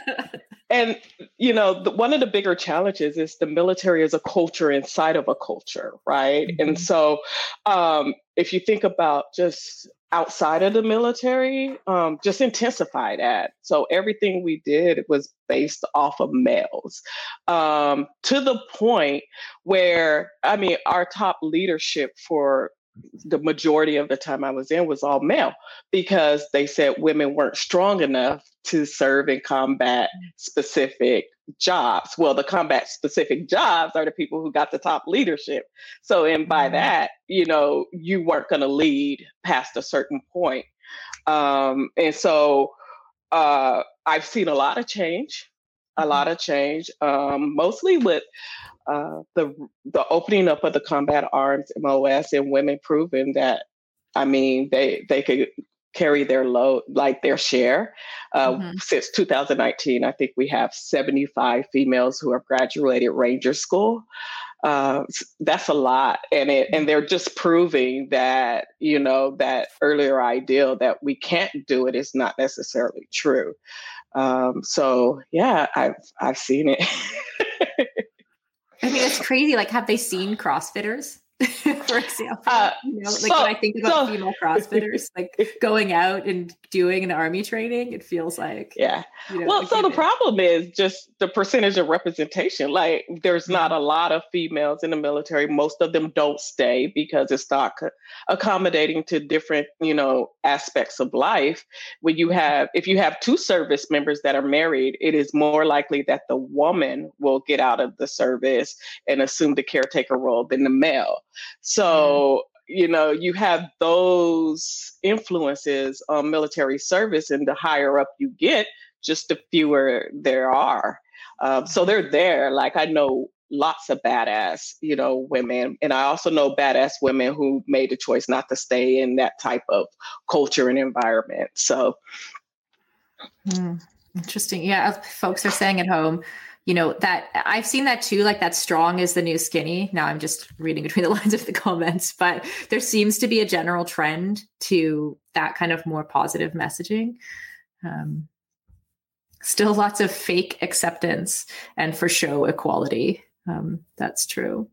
and you know the, one of the bigger challenges is the military is a culture inside of a culture right mm-hmm. and so um, if you think about just outside of the military um, just intensify that. So everything we did was based off of males um, to the point where, I mean, our top leadership for the majority of the time I was in was all male because they said women weren't strong enough to serve in combat specific jobs. Well, the combat specific jobs are the people who got the top leadership. So, and by mm-hmm. that, you know, you weren't going to lead past a certain point. Um, and so uh, I've seen a lot of change, a lot mm-hmm. of change, um, mostly with uh, the the opening up of the combat arms MOS and women proving that I mean they they could carry their load like their share. Uh, mm-hmm. Since 2019, I think we have 75 females who have graduated Ranger School. Uh, that's a lot, and it and they're just proving that you know that earlier ideal that we can't do it is not necessarily true. Um, so yeah, I've I've seen it. [LAUGHS] I mean, it's crazy. Like, have they seen CrossFitters? [LAUGHS] for example. Uh, you know, like so, when I think about so, female CrossFitters, [LAUGHS] like going out and doing an army training, it feels like yeah. You know, well, so the problem is just the percentage of representation. Like, there's not a lot of females in the military. Most of them don't stay because it's not accommodating to different, you know, aspects of life. When you have, if you have two service members that are married, it is more likely that the woman will get out of the service and assume the caretaker role than the male. So, you know, you have those influences on military service, and the higher up you get, just the fewer there are. Um, so they're there. Like I know lots of badass, you know, women, and I also know badass women who made the choice not to stay in that type of culture and environment. So, hmm. interesting. Yeah, folks are saying at home you know that i've seen that too like that strong is the new skinny. Now i'm just reading [LAUGHS] between the lines of the comments but there seems to be a general trend to that kind of more positive messaging. Um, still lots of fake acceptance and for show equality. Um, that's true.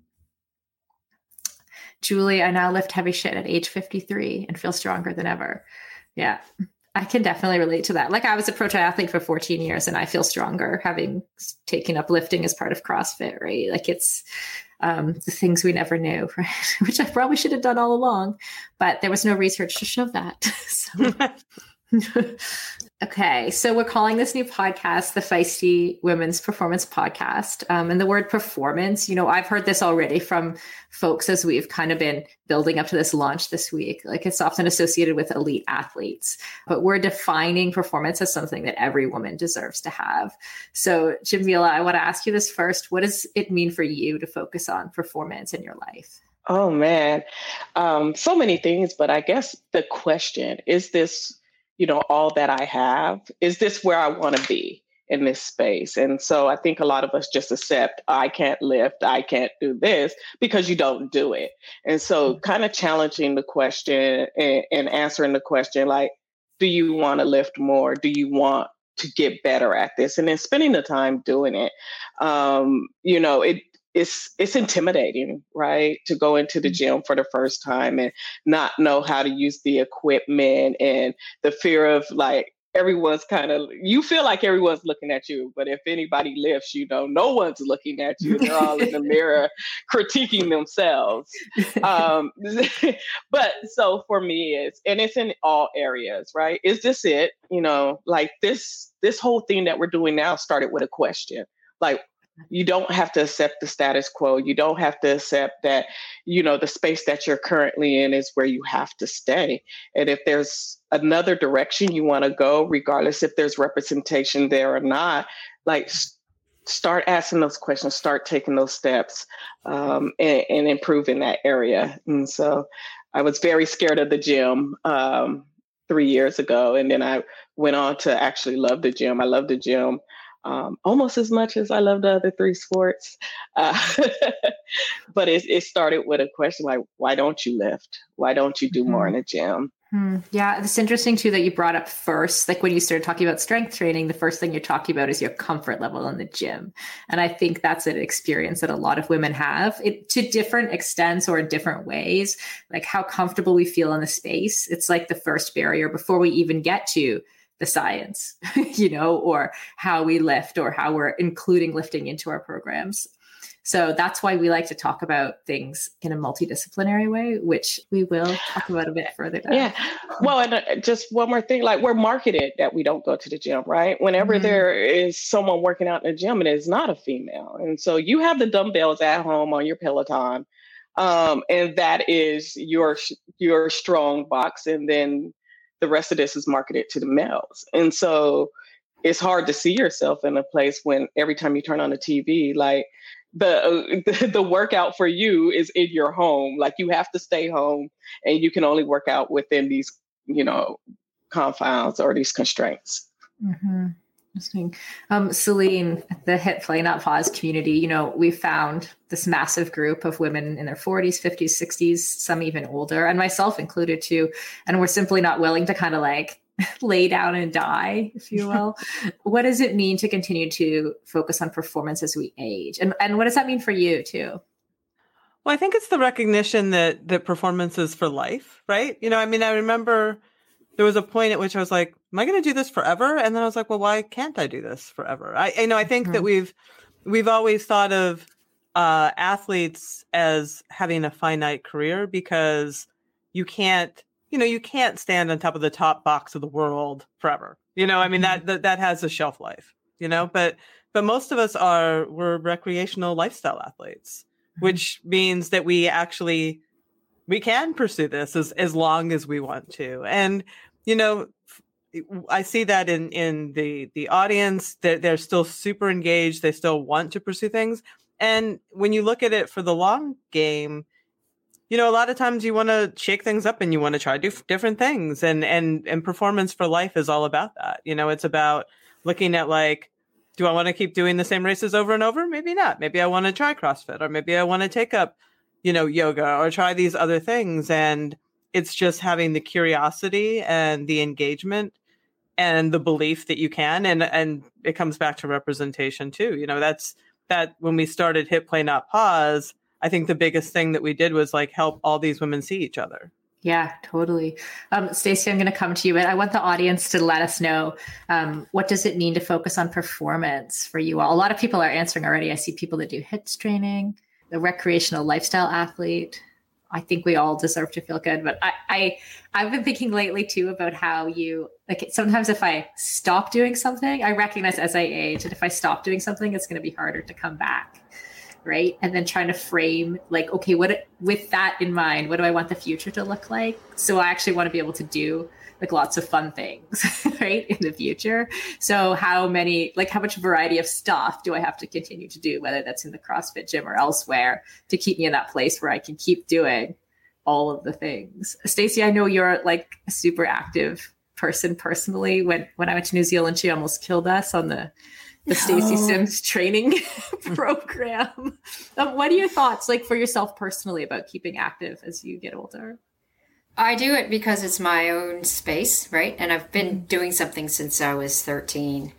Julie i now lift heavy shit at age 53 and feel stronger than ever. Yeah I can definitely relate to that. Like I was a pro triathlete for 14 years and I feel stronger having taken up lifting as part of CrossFit, right? Like it's um, the things we never knew, [LAUGHS] right? Which I probably should have done all along, but there was no research to show that. [LAUGHS] So [LAUGHS] okay, so we're calling this new podcast the Feisty Women's Performance Podcast. Um, and the word performance, you know, I've heard this already from folks as we've kind of been building up to this launch this week. Like it's often associated with elite athletes, but we're defining performance as something that every woman deserves to have. So, Jamila, I want to ask you this first. What does it mean for you to focus on performance in your life? Oh man, um, so many things, but I guess the question is this you know, all that I have? Is this where I want to be in this space? And so I think a lot of us just accept I can't lift, I can't do this because you don't do it. And so mm-hmm. kind of challenging the question and, and answering the question like, do you want to lift more? Do you want to get better at this? And then spending the time doing it. Um, you know, it it's it's intimidating, right? To go into the gym for the first time and not know how to use the equipment and the fear of like everyone's kind of you feel like everyone's looking at you but if anybody lifts you know no one's looking at you. They're all in the [LAUGHS] mirror critiquing themselves. Um, [LAUGHS] but so for me it's and it's in all areas right? Is this it? You know like this this whole thing that we're doing now started with a question. Like you don't have to accept the status quo. You don't have to accept that you know the space that you're currently in is where you have to stay. And if there's another direction you want to go regardless if there's representation there or not like start asking those questions start taking those steps um, and, and improve in that area. And so i was very scared of the gym um, three years ago and then i went on to actually love the gym. I love the gym um, almost as much as I love the other three sports. Uh, [LAUGHS] but it, it started with a question like, why don't you lift? Why don't you do more mm-hmm. in the gym? Hmm. Yeah, it's interesting too that you brought up first, like when you started talking about strength training, the first thing you're talking about is your comfort level in the gym. And I think that's an experience that a lot of women have it, to different extents or in different ways, like how comfortable we feel in the space. It's like the first barrier before we even get to the science, [LAUGHS] you know, or how we lift or how we're including lifting into our programs. So that's why we like to talk about things in a multidisciplinary way, which we will talk about a bit further down. Yeah. Well, and uh, just one more thing like we're marketed that we don't go to the gym, right? Whenever mm-hmm. there is someone working out in the gym and it's not a female. And so you have the dumbbells at home on your Peloton. Um, and that is your your strong box and then the rest of this is marketed to the males. And so it's hard to see yourself in a place when every time you turn on the TV, like the, the [LAUGHS] the workout for you is in your home. Like you have to stay home, and you can only work out within these, you know, confines or these constraints. Mm-hmm. Interesting. Um, Selene, the Hit Play Not Pause community, you know, we found this massive group of women in their 40s, 50s, 60s, some even older, and myself included too. And we're simply not willing to kind of like [LAUGHS] lay down and die, if you [LAUGHS] will. what does it mean to continue to focus on performance as we age? And and what does that mean for you too? Well, I think it's the recognition that that performance is for life, right? You know, I mean, I remember there was a point at which I was like, "Am I going to do this forever?" And then I was like, "Well, why can't I do this forever?" I, you know, I think mm-hmm. that we've we've always thought of uh, athletes as having a finite career because you can't you know, you can't stand on top of the top box of the world forever. You know, I mean that mm-hmm. that, that has a shelf life, you know, but but most of us are we're recreational lifestyle athletes, mm-hmm. which means that we actually we can pursue this as as long as we want to. And you know, I see that in in the the audience that they're still super engaged, they still want to pursue things. And when you look at it for the long game, you know, a lot of times you want to shake things up and you want to try do different things, and and and performance for life is all about that. You know, it's about looking at like, do I want to keep doing the same races over and over? Maybe not. Maybe I want to try CrossFit, or maybe I want to take up, you know, yoga or try these other things. And it's just having the curiosity and the engagement and the belief that you can and and it comes back to representation too you know that's that when we started hit Play Not Pause I think the biggest thing that we did was like help all these women see each other. Yeah, totally. Um, Stacy, I'm going to come to you, but I want the audience to let us know um, what does it mean to focus on performance for you all. A lot of people are answering already. I see people that do HITS training, the recreational lifestyle athlete. I think we all deserve to feel good, but I, I I've been thinking lately too about how you like. Sometimes if I stop doing something, I recognize as I age, and if I stop doing something, it's going to be harder to come back right and then trying to frame like okay what with that in mind what do i want the future to look like so i actually want to be able to do like lots of fun things [LAUGHS] right in the future so how many like how much variety of stuff do i have to continue to do whether that's in the crossfit gym or elsewhere to keep me in that place where i can keep doing all of the things stacy i know you're like a super active person personally when when i went to new zealand she almost killed us on the the Stacy Sims training [LAUGHS] program. Um, what are your thoughts, like for yourself personally, about keeping active as you get older? I do it because it's my own space, right? And I've been mm-hmm. doing something since I was 13.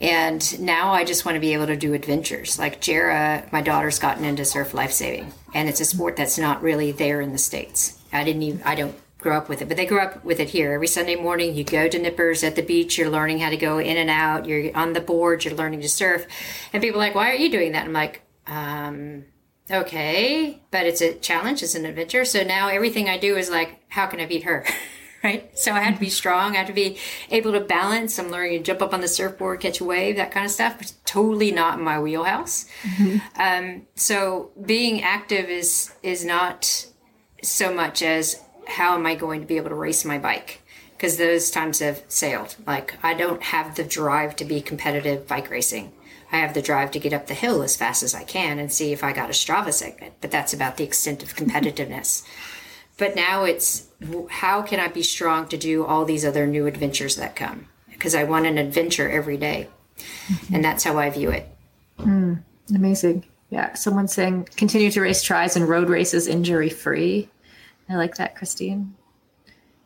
And now I just want to be able to do adventures. Like Jara, my daughter's gotten into surf lifesaving, and it's a sport that's not really there in the States. I didn't even, I don't grow up with it, but they grew up with it here. Every Sunday morning, you go to Nippers at the beach, you're learning how to go in and out, you're on the board, you're learning to surf. And people are like, why are you doing that? I'm like, um, okay, but it's a challenge, it's an adventure. So now everything I do is like, how can I beat her? [LAUGHS] right? So I had to be strong, I had to be able to balance. I'm learning to jump up on the surfboard, catch a wave, that kind of stuff, but totally not in my wheelhouse. Mm-hmm. Um, so being active is is not so much as how am I going to be able to race my bike? Because those times have sailed. Like, I don't have the drive to be competitive bike racing. I have the drive to get up the hill as fast as I can and see if I got a Strava segment, but that's about the extent of competitiveness. but now it's how can I be strong to do all these other new adventures that come? Because I want an adventure every day. Mm-hmm. And that's how I view it. Mm, amazing. Yeah. Someone saying continue to race tries and road races injury free. I like that, Christine.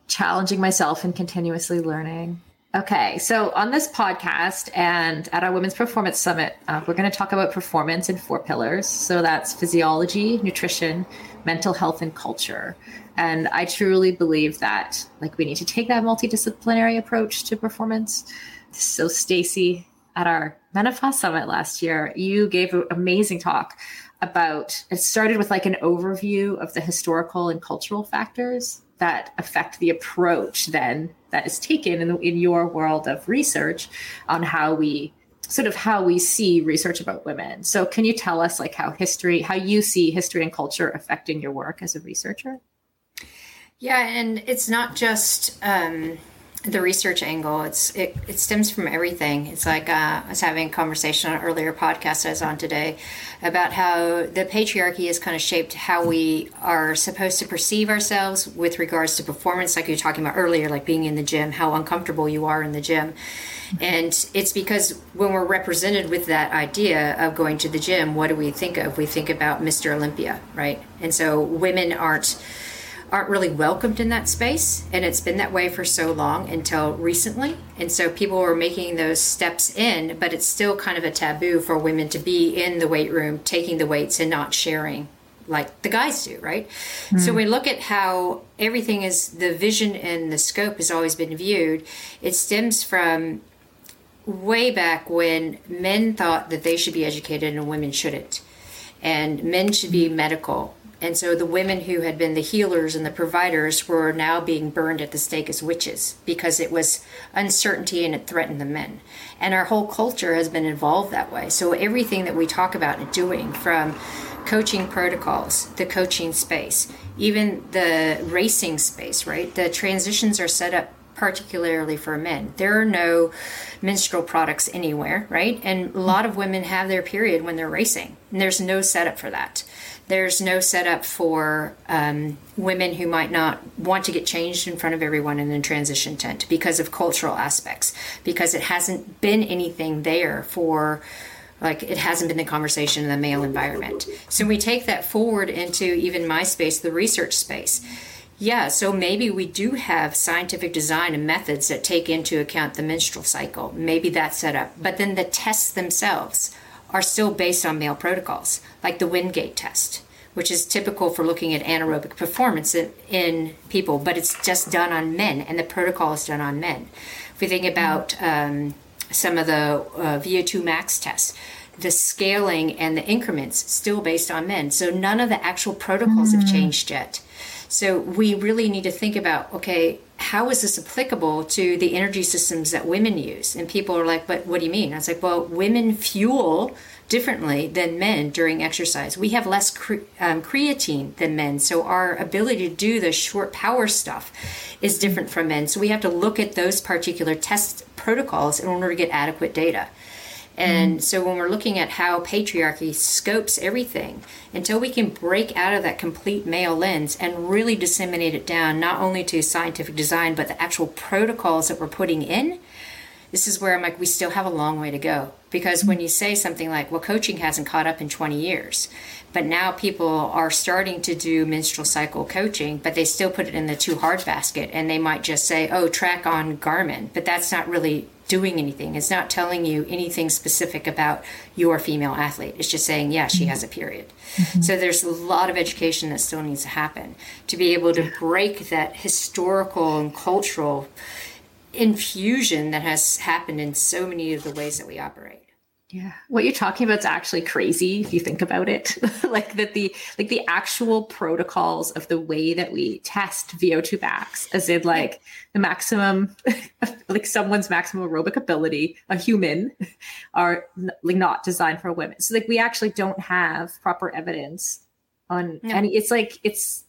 challenging myself and continuously learning. Okay, so on this podcast and at our Women's Performance Summit, uh, we're going to talk about performance in four pillars. So that's physiology, nutrition, mental health, and culture. And I truly believe that like we need to take that multidisciplinary approach to performance. So Stacy, at our Menopause Summit last year, you gave an amazing talk about it started with like an overview of the historical and cultural factors that affect the approach then that is taken in, in your world of research on how we sort of how we see research about women. So can you tell us like how history how you see history and culture affecting your work as a researcher? Yeah and it's not just um, the research angle it's it, it stems from everything. It's like uh, i was having a conversation on an earlier podcast i was on today about how the patriarchy has kind of shaped how we are supposed to perceive ourselves with regards to performance like you were talking about earlier like being in the gym how uncomfortable you are in the gym. And it's because when we're represented with that idea of going to the gym what do we think of? We think about mr olympia right? And so women aren't aren't really welcomed in that space. And it's been that way for so long until recently. And so people are making those steps in, but it's still kind of a taboo for women to be in the weight room, taking the weights and not sharing like the guys do, right? Mm-hmm. So we look at how everything is the vision and the scope has always been viewed. It stems from way back when men thought that they should be educated and women shouldn't. And men should be medical and so the women who had been the healers and the providers were now being burned at the stake as witches because it was uncertainty and it threatened the men. And our whole culture has been involved that way. So everything that we talk about and doing from coaching protocols, the coaching space, even the racing space, right? The transitions are set up particularly for men. There are no menstrual products anywhere, right? And a lot of women have their period when they're racing, and there's no setup for that. There's no setup for um, women who might not want to get changed in front of everyone in a transition tent because of cultural aspects, because it hasn't been anything there for like it hasn't been the conversation in the male environment. So we take that forward into even my space, the research space. Yeah, so maybe we do have scientific design and methods that take into account the menstrual cycle. Maybe that's set up. But then the tests themselves are still based on male protocols, like the Wingate test, which is typical for looking at anaerobic performance in, in people, but it's just done on men, and the protocol is done on men. If we think about um, some of the uh, VO2 max tests, the scaling and the increments still based on men. So none of the actual protocols mm-hmm. have changed yet. So we really need to think about okay, how is this applicable to the energy systems that women use? And people are like, but what do you mean? I was like, well, women fuel differently than men during exercise. We have less cre- um, creatine than men, so our ability to do the short power stuff is different from men. So we have to look at those particular test protocols in order to get adequate data. And mm. so when we're looking at how patriarchy scopes everything, until we can break out of that complete male lens and really disseminate it down, not only to scientific design, but the actual protocols that we're putting in, this is where I'm like, we still have a long way to go. Because when you say something like, well, coaching hasn't caught up in 20 years, but now people are starting to do menstrual cycle coaching, but they still put it in the too hard basket and they might just say, oh, track on Garmin, but that's not really doing anything. It's not telling you anything specific about your female athlete. It's just saying, yeah, she has a period. Mm-hmm. So there's a lot of education that still needs to happen to be able to break that historical and cultural infusion that has happened in so many of the ways that we operate. Yeah. What you're talking about is actually crazy if you think about it. [LAUGHS] like that the like the actual protocols of the way that we test VO2 max, as in like the maximum [LAUGHS] like someone's maximum aerobic ability, a human, [LAUGHS] are like not designed for women. So like we actually don't have proper evidence on no. any it's like it's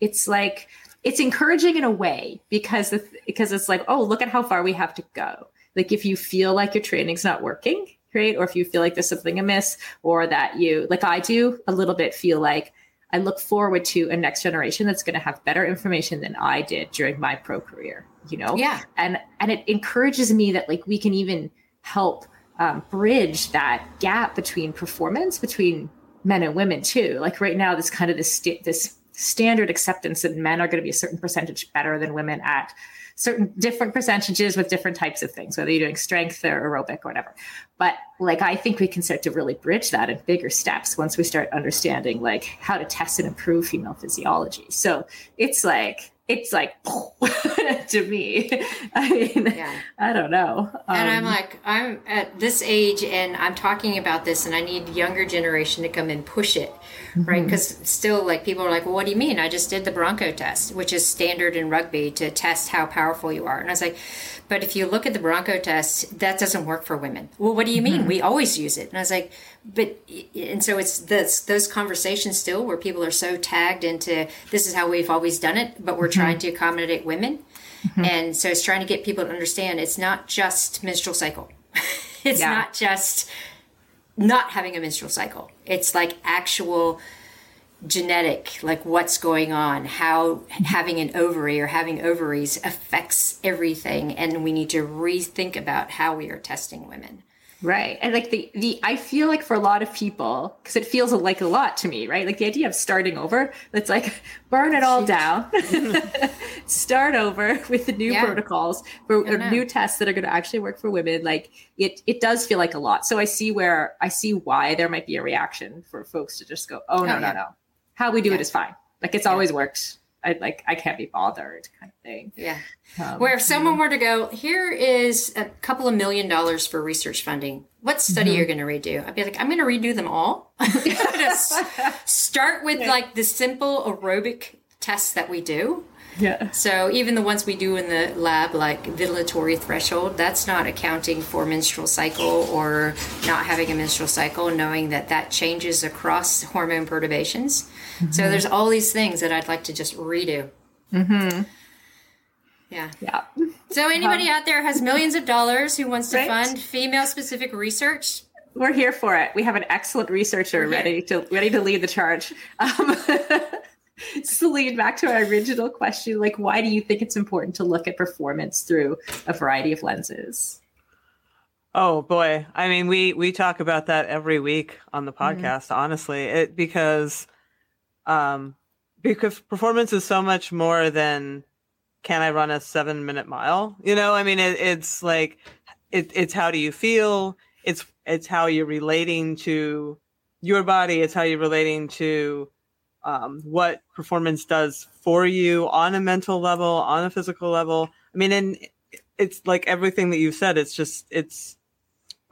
it's like it's encouraging in a way because the, because it's like, oh, look at how far we have to go. Like if you feel like your training's not working, Or if you feel like there's something amiss, or that you, like I do, a little bit feel like I look forward to a next generation that's going to have better information than I did during my pro career, you know? Yeah. And and it encourages me that like we can even help um, bridge that gap between performance between men and women too. Like right now, this kind of this st- this standard acceptance that men are going to be a certain percentage better than women at certain different percentages with different types of things, whether you're doing strength or aerobic or whatever. But like I think we can start to really bridge that in bigger steps once we start understanding like how to test and improve female physiology. So it's like it's like [LAUGHS] to me. [LAUGHS] I mean, yeah. I don't know. Um, and I'm um, like, I'm at this age and I'm talking about this, and I need younger generation to come and push it, mm-hmm. right? Because still, like, people are like, well, what do you mean? I just did the Bronco test, which is standard in rugby to test how powerful you are. And I was like, but if you look at the Bronco test, that doesn't work for women. Well, what do you mean? Mm-hmm. We always use it. And I was like, but and so it's this those conversations still where people are so tagged into this is how we've always done it, but we're mm-hmm. trying to accommodate women. Mm-hmm. And so it's trying to get people to understand it's not just menstrual cycle. [LAUGHS] it's yeah. not just not having a menstrual cycle. It's like actual genetic, like what's going on, how having an ovary or having ovaries affects everything. And we need to rethink about how we are testing women. Right. And like the the I feel like for a lot of people, because it feels like a lot to me, right? Like the idea of starting over, it's like [LAUGHS] burn it all down, [LAUGHS] start over [LAUGHS] with the new yeah. protocols for new tests that are going to actually work for women. Like it it does feel like a lot. So I see where I see why there might be a reaction for folks to just go, oh no, oh, no, yeah. no. How we do yeah. it is fine. Like it's always worked. I like I can't be bothered kind of thing. Yeah. Um, Where if someone were to go, here is a couple of million dollars for research funding. What study mm-hmm. you're going to redo? I'd be like, I'm going to redo them all. [LAUGHS] start with yeah. like the simple aerobic tests that we do. Yeah. So even the ones we do in the lab, like ventilatory threshold, that's not accounting for menstrual cycle or not having a menstrual cycle, knowing that that changes across hormone perturbations. Mm-hmm. So there's all these things that I'd like to just redo. Mm-hmm. Yeah. Yeah. So anybody um, out there has millions of dollars who wants to right? fund female specific research? We're here for it. We have an excellent researcher ready to ready to lead the charge. Um, [LAUGHS] Selene, back to our original question, like why do you think it's important to look at performance through a variety of lenses? Oh boy. I mean, we we talk about that every week on the mm-hmm. podcast, mm-hmm. honestly. It because um because performance is so much more than can I run a 7-minute mile? You know, I mean it, it's like it, it's how do you feel? It's it's how you're relating to your body, it's how you're relating to um, what performance does for you on a mental level, on a physical level. I mean, and it's like everything that you've said. It's just it's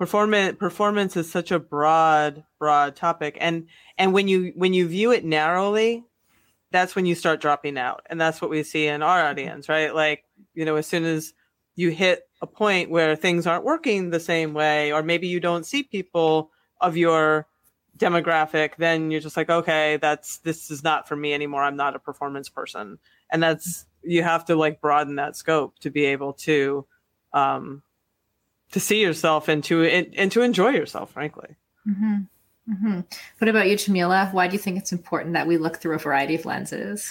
performance. Performance is such a broad, broad topic, and and when you when you view it narrowly, that's when you start dropping out, and that's what we see in our audience, right? Like you know, as soon as you hit a point where things aren't working the same way, or maybe you don't see people of your demographic, then you're just like, okay, that's this is not for me anymore. I'm not a performance person, and that's you have to like broaden that scope to be able to um to see yourself and to and, to enjoy yourself, frankly. Mm-hmm. Mm-hmm. What about you, Jamila? Why do you think it's important that we look through a variety of lenses?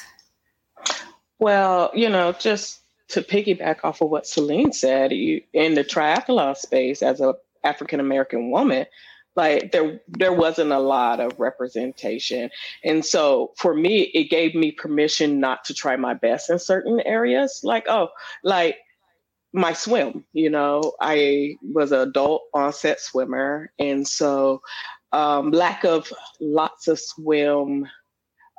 Well, you know, just to piggyback off of what Selene said, you in the triathlon space as a African American woman, like there there wasn't a lot of representation and so for me it gave me permission not to try my best in certain areas like oh like my swim you know i was an adult onset swimmer and so um, lack of lots of swim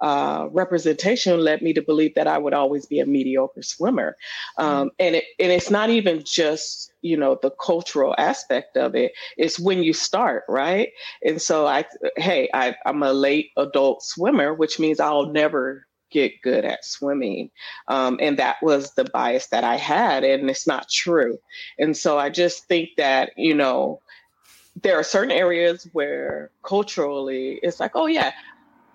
uh, representation led me to believe that I would always be a mediocre swimmer. Um, mm. and, it, and it's not even just, you know, the cultural aspect of it. It's when you start, right? And so I, hey, I, I'm a late adult swimmer, which means I'll never get good at swimming. Um, and that was the bias that I had, and it's not true. And so I just think that, you know, there are certain areas where culturally it's like, oh, yeah,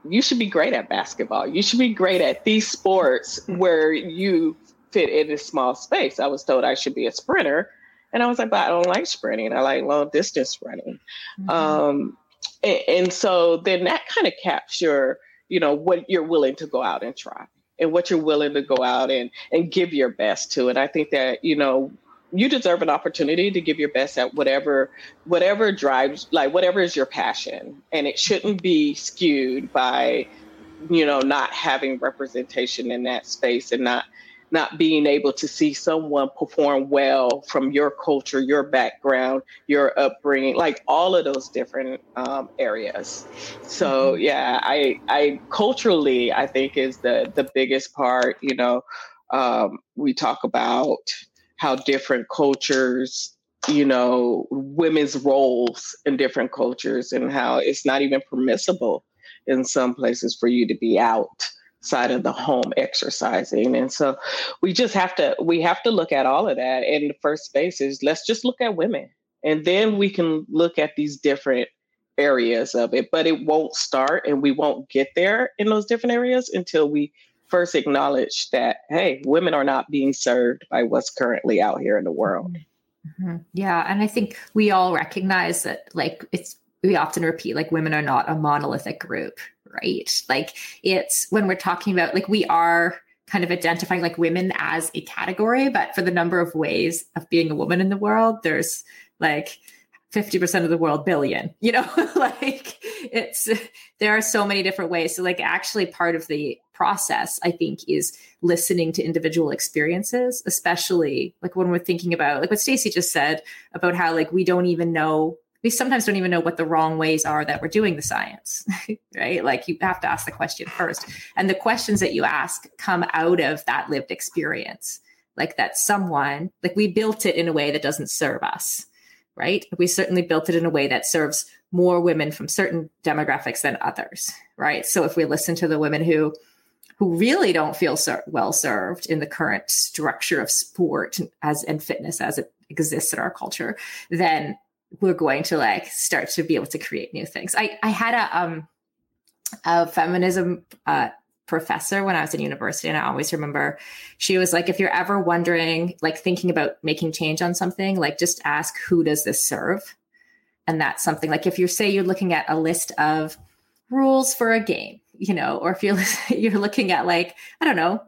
you should be great at basketball. You should be great at these sports where you fit in a small space. I was told I should be a sprinter. And I was like, but I don't like sprinting. I like long distance running. Mm-hmm. Um, and, and, so then that kind of caps your, you know, what you're willing to go out and try and what you're willing to go out and, and give your best to. And I think that, you know, you deserve an opportunity to give your best at whatever whatever drives like whatever is your passion and it shouldn't be skewed by you know, not having representation in that space and not not being able to see someone perform well from your culture, your background, your upbringing, like all of those different um, areas. So mm-hmm. yeah, I I culturally I think is the the biggest part. You know, um, we talk about how different cultures you know women's roles in different cultures and how it's not even permissible in some places for you to be out side of the home exercising. And so we just have to we have to look at all of that. And the first space is let's just look at women. And then we can look at these different areas of it. But it won't start and we won't get there in those different areas until we first acknowledge that hey women are not being served by what's currently out here in the world. Mm-hmm. yeah. And i think we all recognize that like it's we often repeat like women are not a monolithic group right? Like it's when we're talking about like we are kind of identifying like women as a category, but for the number of ways of being a woman in the world, there's like 50% of the world billion, you know, [LAUGHS] like it's there are so many different ways. So like actually part of the process I think is listening to individual experiences, especially like when we're thinking about like what Stacy just said about how like we don't even know we sometimes don't even know what the wrong ways are that we're doing the science, [LAUGHS] right? Like you have to ask the question first. And the questions that you ask come out of that lived experience. Like that someone, like we built it in a way that doesn't serve us, right? We certainly built it in a way that serves more women from certain demographics than others, right? So if we listen to the women who who really don't feel ser- well served in the current structure of sport as and fitness as it exists in our culture, then we're going to like start to be able to create new things. I I had a um a feminism uh professor when I was in university and I always remember she was like if you're ever wondering like thinking about making change on something like just ask who does this serve and that's something like if you say you're looking at a list of rules for a game you know or if you're [LAUGHS] you're looking at like I don't know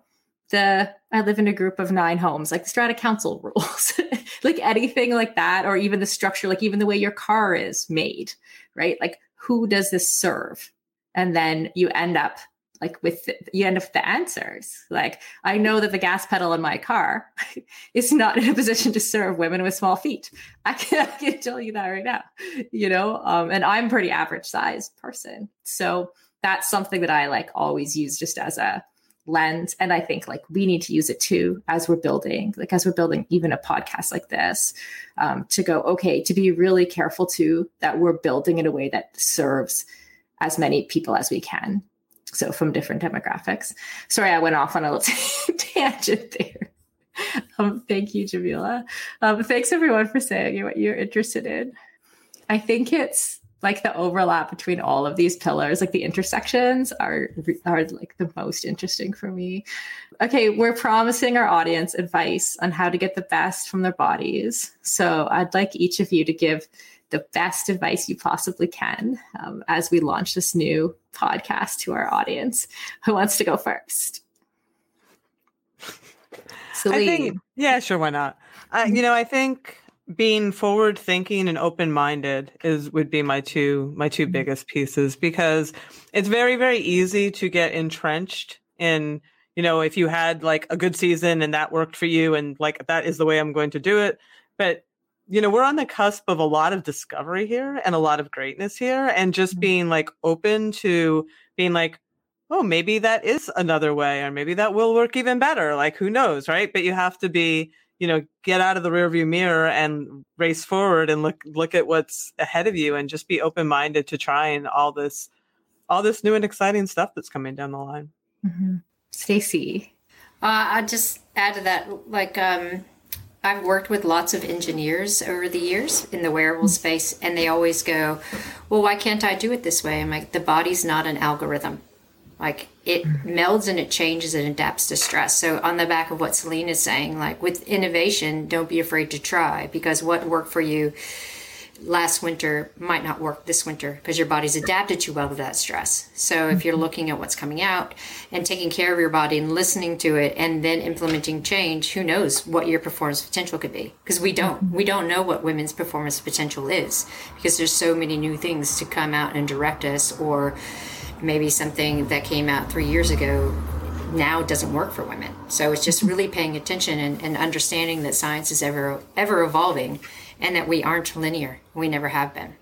the I live in a group of nine homes, like the strata council [LAUGHS] rules, like anything like that, or even the structure, like even the way your car is made, right? Like who does this serve? And then you end up like with the, you end up with the answers. Like I know that the gas pedal in my car [LAUGHS] is not in a position to serve women with small feet. I [LAUGHS] can, I can tell you that right now, you know. Um, and I'm pretty average sized person, so that's something that I like always use just as a lens. And i think like we need to use it too as we're building like as we're building even a podcast like this um, to go okay to be really careful too that we're building in a way that serves as many people as we can. So from different demographics. Sorry i went off on a little [LAUGHS] tangent there. Um, thank you jamila. Um, thanks everyone for saying what you're interested in. I think it's like the overlap between all of these pillars like the intersections are are like the most interesting for me. Okay we're promising our audience advice on how to get the best from their bodies. So i'd like each of you to give the best advice you possibly can um, as we launch this new podcast to our audience. Who wants to go first? Selene. I think, yeah sure why not? Uh, you know i think being forward thinking and open minded is would be my two my two mm-hmm. biggest pieces because it's very very easy to get entrenched in you know if you had like a good season and that worked for you and like that is the way I'm going to do it but you know we're on the cusp of a lot of discovery here and a lot of greatness here and just mm-hmm. being like open to being like oh maybe that is another way or maybe that will work even better like who knows right but you have to be you know get out of the rearview mirror and race forward and look look at what's ahead of you and just be open minded to trying all this all this new and exciting stuff that's coming down the line. Mm-hmm. Stacy, uh, I just add to that like um, I've worked with lots of engineers over the years in the wearable mm-hmm. space, and they always go, "Well, why can't I do it this way?" I'm like, "The body's not an algorithm." Like it melds and it changes and adapts to stress. So on the back of what Selene is saying, like with innovation, don't be afraid to try because what worked for you last winter might not work this winter because your body's adapted too well to that stress. So if you're looking at what's coming out and taking care of your body and listening to it and then implementing change, who knows what your performance potential could be? Because we don't we don't know what women's performance potential is because there's so many new things to come out and direct us or maybe something that came out three years ago now doesn't work for women. So it's just really paying attention and, and understanding that science is ever ever evolving and that we aren't linear. We never have been.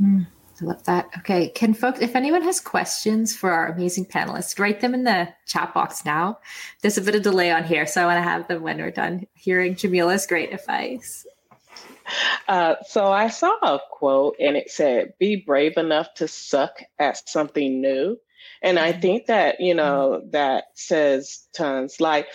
Mm, I love that. Okay. Can folks, if anyone has questions for our amazing panelists, write them in the chat box now. There's a bit of delay on here, so I want to have them when we're done hearing Jamila's great advice. Uh, so I saw a quote and it said, Be brave enough to suck at something new. And I mm-hmm. think that, you know, that says tons. Like,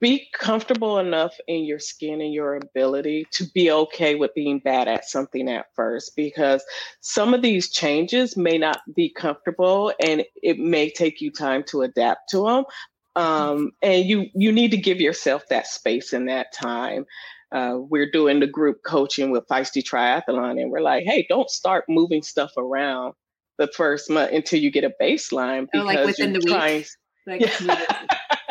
be comfortable enough in your skin and your ability to be okay with being bad at something at first because some of these changes may not be comfortable and it may take you time to adapt to them um, and you you need to give yourself that space and that time uh, we're doing the group coaching with feisty triathlon and we're like hey don't start moving stuff around the first month until you get a baseline because oh, like within you're the trying, week. [LAUGHS] Like, yeah.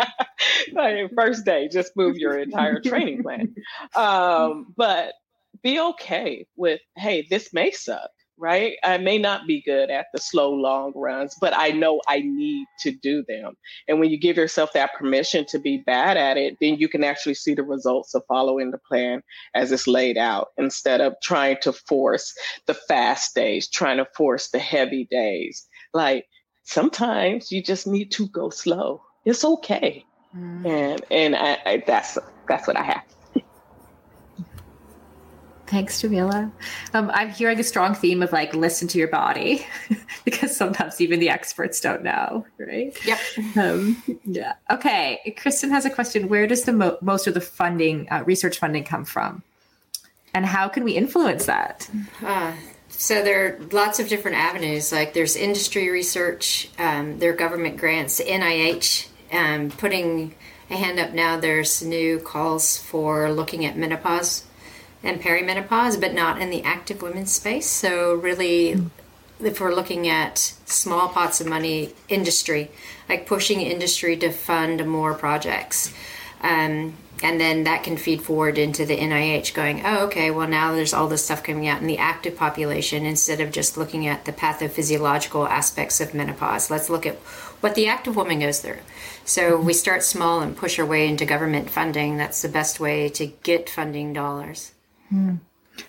[LAUGHS] like first day, just move your entire training plan. [LAUGHS] Um, but be okay with, hey, this may suck, right? I may not be good at the slow, long runs, but I know I need to do them. And when you give yourself that permission to be bad at it, then you can actually see the results of following the plan as it's laid out instead of trying to force the fast days, trying to force the heavy days. Like sometimes you just need to go slow. It's okay. Mm. And and I, I, that's that's what I have. Thanks, Jamila. Um, I'm hearing a strong theme of like listen to your body [LAUGHS] because sometimes even the experts don't know, right? Yep. Um, yeah. Okay. Kristen has a question. Where does the mo- most of the funding, uh, research funding, come from, and how can we influence that? Uh, so there are lots of different avenues. Like there's industry research, um, there are government grants, NIH um, putting a hand up now. There's new calls for looking at menopause and perimenopause, but not in the active women's space. So really, if we're looking at small pots of money, industry, like pushing industry to fund more projects. Um, and then that can feed forward into the NIH going, oh, okay, well, now there's all this stuff coming out in the active population instead of just looking at the pathophysiological aspects of menopause. Let's look at what the active woman goes through. So we start small and push our way into government funding. That's the best way to get funding dollars. Hmm.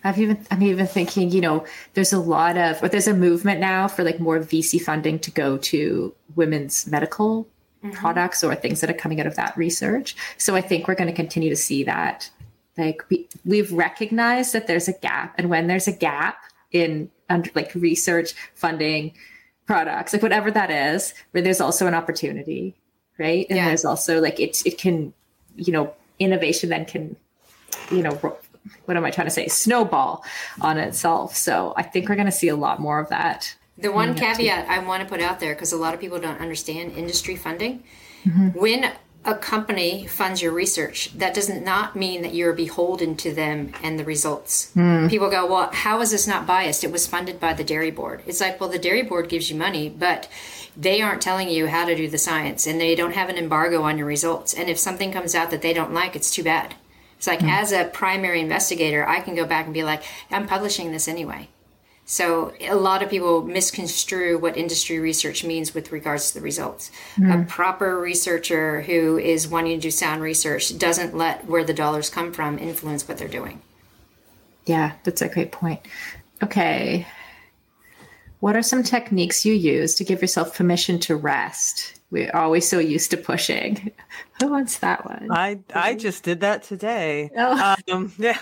I've even I'm even thinking, you know, there's a lot of or there's a movement now for like more VC funding to go to women's medical mm-hmm. products or things that are coming out of that research. So I think we're going to continue to see that. Like we, we've recognized that there's a gap, and when there's a gap in under like research funding products, like whatever that is, where there's also an opportunity, right? And yeah. there's also like it it can, you know, innovation then can, you know, what am I trying to say? Snowball on itself. So I think we're going to see a lot more of that the one caveat I want to put out there, because a lot of people don't understand industry funding, mm-hmm. when a company funds your research, that does not mean that you're beholden to them and the results. Mm. People go, well, how is this not biased? It was funded by the dairy board. It's like, well, the dairy board gives you money, but they aren't telling you how to do the science and they don't have an embargo on your results. And if something comes out that they don't like, it's too bad. It's like, mm. as a primary investigator, I can go back and be like, I'm publishing this anyway. So a lot of people misconstrue what industry research means with regards to the results. Mm. A proper researcher who is wanting to do sound research doesn't let where the dollars come from influence what they're doing. Yeah, that's a great point. Okay. What are some techniques you use to give yourself permission to rest? We're always so used to pushing. [LAUGHS] Who wants that one? I I just did that today. Oh. Um, [LAUGHS] yeah.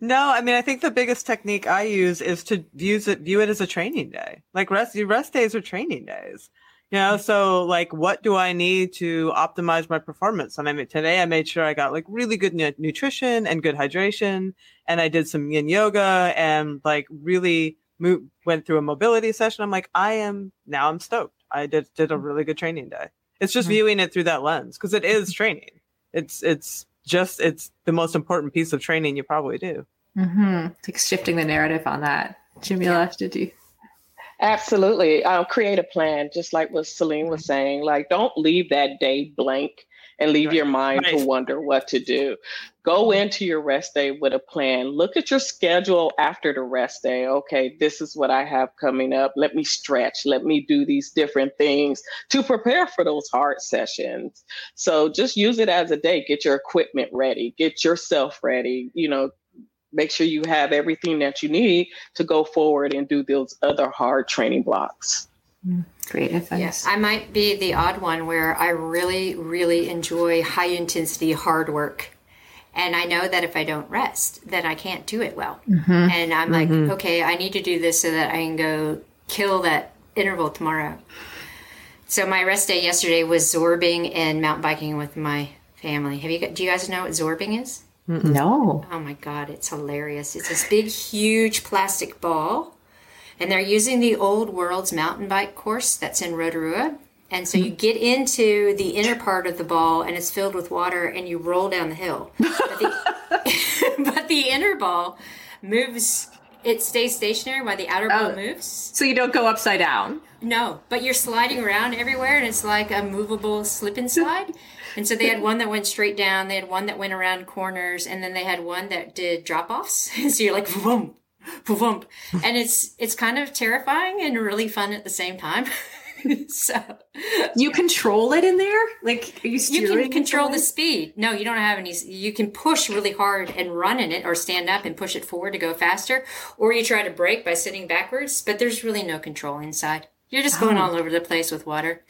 No, I mean I think the biggest technique I use is to view it view it as a training day. Like rest your rest days are training days. You know, so like what do I need to optimize my performance? And I mean today I made sure I got like really good nu- nutrition and good hydration and I did some yin yoga and like really went through a mobility session. I'm like I am now I'm stoked. I did did a mm. really good training day. It's just mm-hmm. viewing it through that lens because it is training. It's it's just it's the most important piece of training you probably do. Mm-hmm. Like shifting the narrative on that. Jamila, did you? Absolutely. Um, create a plan, just like what Selene was saying. Like, don't leave that day blank and leave right. your mind right. to wonder what to do. Go into your rest day with a plan. Look at your schedule after the rest day. Okay, this is what I have coming up. Let me stretch. Let me do these different things to prepare for those hard sessions. So just use it as a day. Get your equipment ready, get yourself ready, you know, make sure you have everything that you need to go forward and do those other hard training blocks. Great advice. Yes, I might be the odd one where I really, really enjoy high intensity hard work. And I know that if I don't rest, that I can't do it well. Mm-hmm. And I'm like, mm-hmm. okay, I need to do this so that I can go kill that interval tomorrow. So my rest day yesterday was zorbing and mountain biking with my family. Have you? Do you guys know what zorbing is? No. Oh my God, it's hilarious. It's this big, huge plastic ball, and they're using the Old World's mountain bike course that's in Rotorua. And so you hmm. get into the inner part of the ball, and it's filled with water, and you roll down the hill. [LAUGHS] But the, [LAUGHS] but the inner ball moves it stays stationary while the outer ball oh, moves. So you don't go upside down. No, but you're sliding around everywhere, and it's like a movable slip and slide. And so they had one that went straight down, they had one that went around corners, and then they had one that did drop offs. [LAUGHS] so you're like, boom, [LAUGHS] boom, and it's it's kind of terrifying and really fun at the same time. [LAUGHS] so you control it in there, like you, you can control the speed. No, you don't have any. You can push really hard and run in it, or stand up and push it forward to go faster, or you try to brake by sitting backwards. But there's really no control inside. You're just going oh. all over the place with water.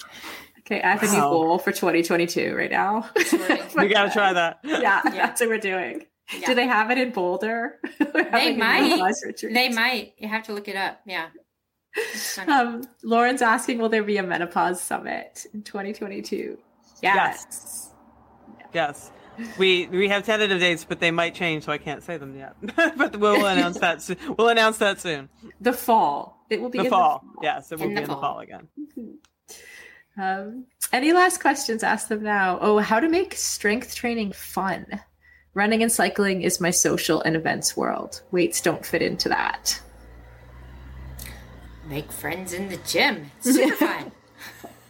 Okay, I have a new goal for 2022 right now. [LAUGHS] we gotta try that. Yeah, yeah, that's what we're doing. [LAUGHS] Yeah. Do they have it in Boulder? [LAUGHS] they might. They might. You have to look it up. Yeah. Um, Lauren's asking, will there be a menopause summit in 2022? Yes. Yes. yes. We we have tentative dates, but they might change, so I can't say them yet. [LAUGHS] but we'll announce that. Soon. We'll announce that soon. The fall. It will be the fall. The fall. Yes, it will in be in the fall again. Mm-hmm. Um, any last questions? Ask them now. Oh, how to make strength training fun. Running and cycling is my social and events world. Weights don't fit into that. Make friends in the gym. It's super [LAUGHS] fun.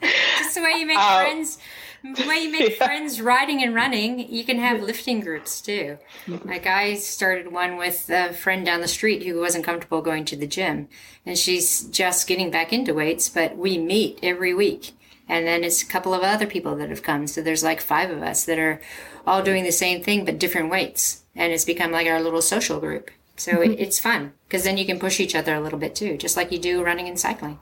Just the way you make uh, friends the way you make [LAUGHS] yeah. friends riding and running, you can have lifting groups too. Like I started one with a friend down the street who wasn't comfortable going to the gym, and she's just getting back into weights, but we meet every week and then it's a couple of other people that have come. So there's like five of us that are all doing the same thing but different weights, and it's become like our little social group. So mm-hmm. it, it's fun because then you can push each other a little bit too, just like you do running and cycling.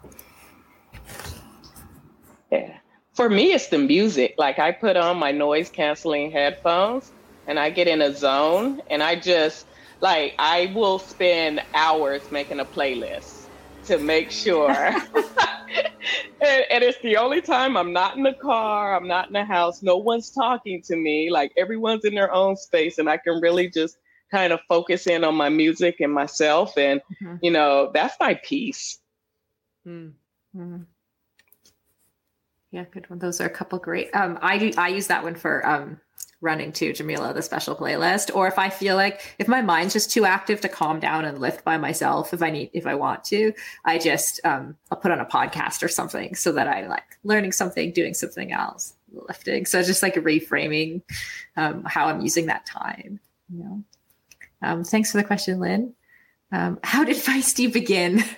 Yeah. For me, it's the music. Like I put on my noise canceling headphones and I get in a zone and I just like I will spend hours making a playlist to make sure. [LAUGHS] and, and, it's the only time I'm not in the car, I'm not in the house, no one's talking to me. Like everyone's in their own space, and I can really just kind of focus in on my music and myself. And, mm-hmm. you know, that's my peace. Mm-hmm. Yeah, good one. Those are a couple great. Um, I I use that one for um running to Jamila, the special playlist. Or if I feel like if my mind's just too active to calm down and lift by myself, if I need if I want to, I just um I'll put on a podcast or something so that I like learning something, doing something else, lifting. So just like reframing um how I'm using that time. You know. Um, thanks for the question, Lynn. Um, how did Feisty begin? [LAUGHS]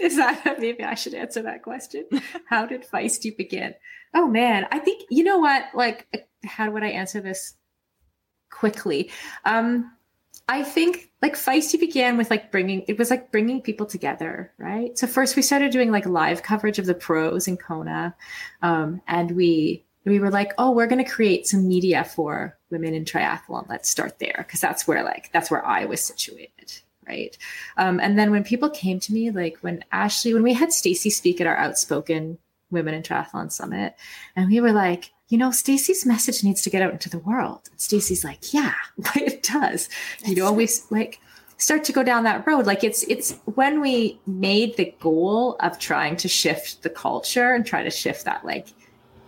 Is that maybe I should answer that question? How did Feisty begin? Oh man, I think you know what? Like, how would I answer this quickly? Um, I think like Feisty began with like bringing it was like bringing people together, right? So first we started doing like live coverage of the pros in Kona, um, and we we were like, oh, we're going to create some media for women in triathlon. Let's start there because that's where like that's where I was situated, right? Um, and then when people came to me, like when Ashley, when we had Stacy speak at our Outspoken Women in Triathlon Summit, and we were like, you know, Stacy's message needs to get out into the world. And Stacy's like, yeah, [LAUGHS] it does. You know, we like start to go down that road. Like it's it's when we made the goal of trying to shift the culture and try to shift that like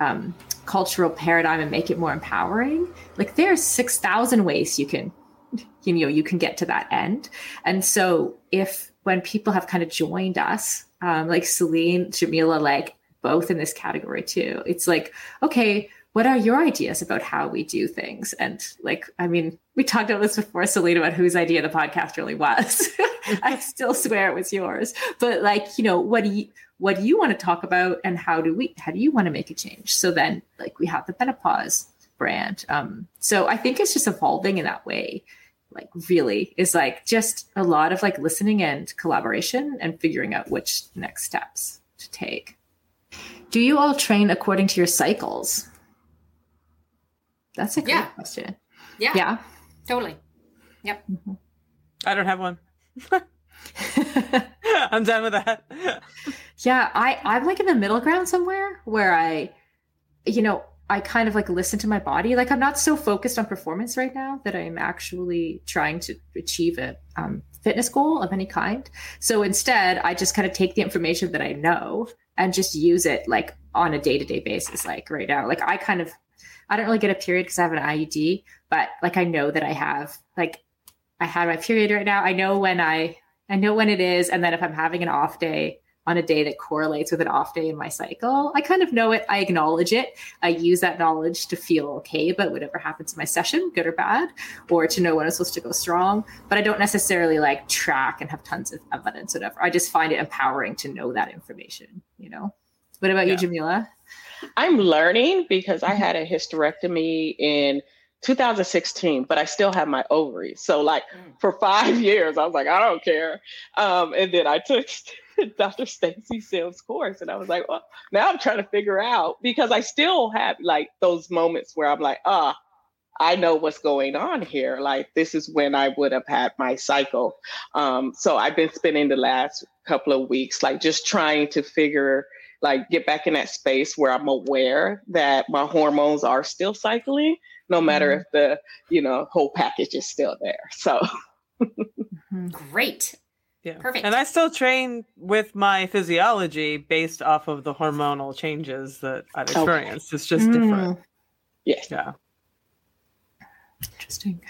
um, cultural paradigm and make it more empowering. Like there's six thousand ways you can [LAUGHS] you know you can get to that end. And so if when people have kind of joined us, um, like Selene, Jamila, like both in this category too. It's like, okay, what are your ideas about how we do things? And like, I mean, we talked about this before, Selena, about whose idea the podcast really was. [LAUGHS] I still swear it was yours. But like, you know, what do you what do you want to talk about and how do we how do you want to make a change? So then like we have the menopause brand. Um, so I think it's just evolving in that way. Like really is like just a lot of like listening and collaboration and figuring out which next steps to take. Do you all train according to your cycles? That's a great Yeah. question. Yeah. Yeah. Totally. Yep. I don't have one. [LAUGHS] I'm done with that. [LAUGHS] Yeah, I I'm like in the middle ground somewhere where I, you know, I kind of like listen to my body. Like I'm not so focused on performance right now that I'm actually trying to achieve a um, fitness goal of any kind. So instead, I just kind of take the information that I know and just use it like on a day to day basis. Like right now, like I kind of, I don't really get a period because I have an IUD, but like I know that I have like I had my period right now. I know when I I know when it is, and then if I'm having an off day on a day that correlates with an off day in my cycle, I kind of know it. I acknowledge it. I use that knowledge to feel okay about whatever happens in my session, good or bad, or to know when I'm supposed to go strong. But I don't necessarily like track and have tons of evidence, whatever. I just find it empowering to know that information. You know. What about you, Jamila? I'm learning because I had a hysterectomy in 2016, but I still have my ovaries. So, like for five [LAUGHS] years, I was like, I don't care. Um, and then I took [LAUGHS] Dr. Stacy Sims' course, and I was like, well, now I'm trying to figure out because I still have like those moments where I'm like, ah. I know what's going on here. Like this is when I would have had my cycle. Um, so I've been spending the last couple of weeks like just trying to figure like get back in that space where I'm aware that my hormones are still cycling, no matter if the you know whole package is still there. So [LAUGHS] Great. Yeah. Perfect. And I still train with my physiology based off of the hormonal changes that I've Okay. experienced. It's just Mm. different. Yes. Yeah. Interesting.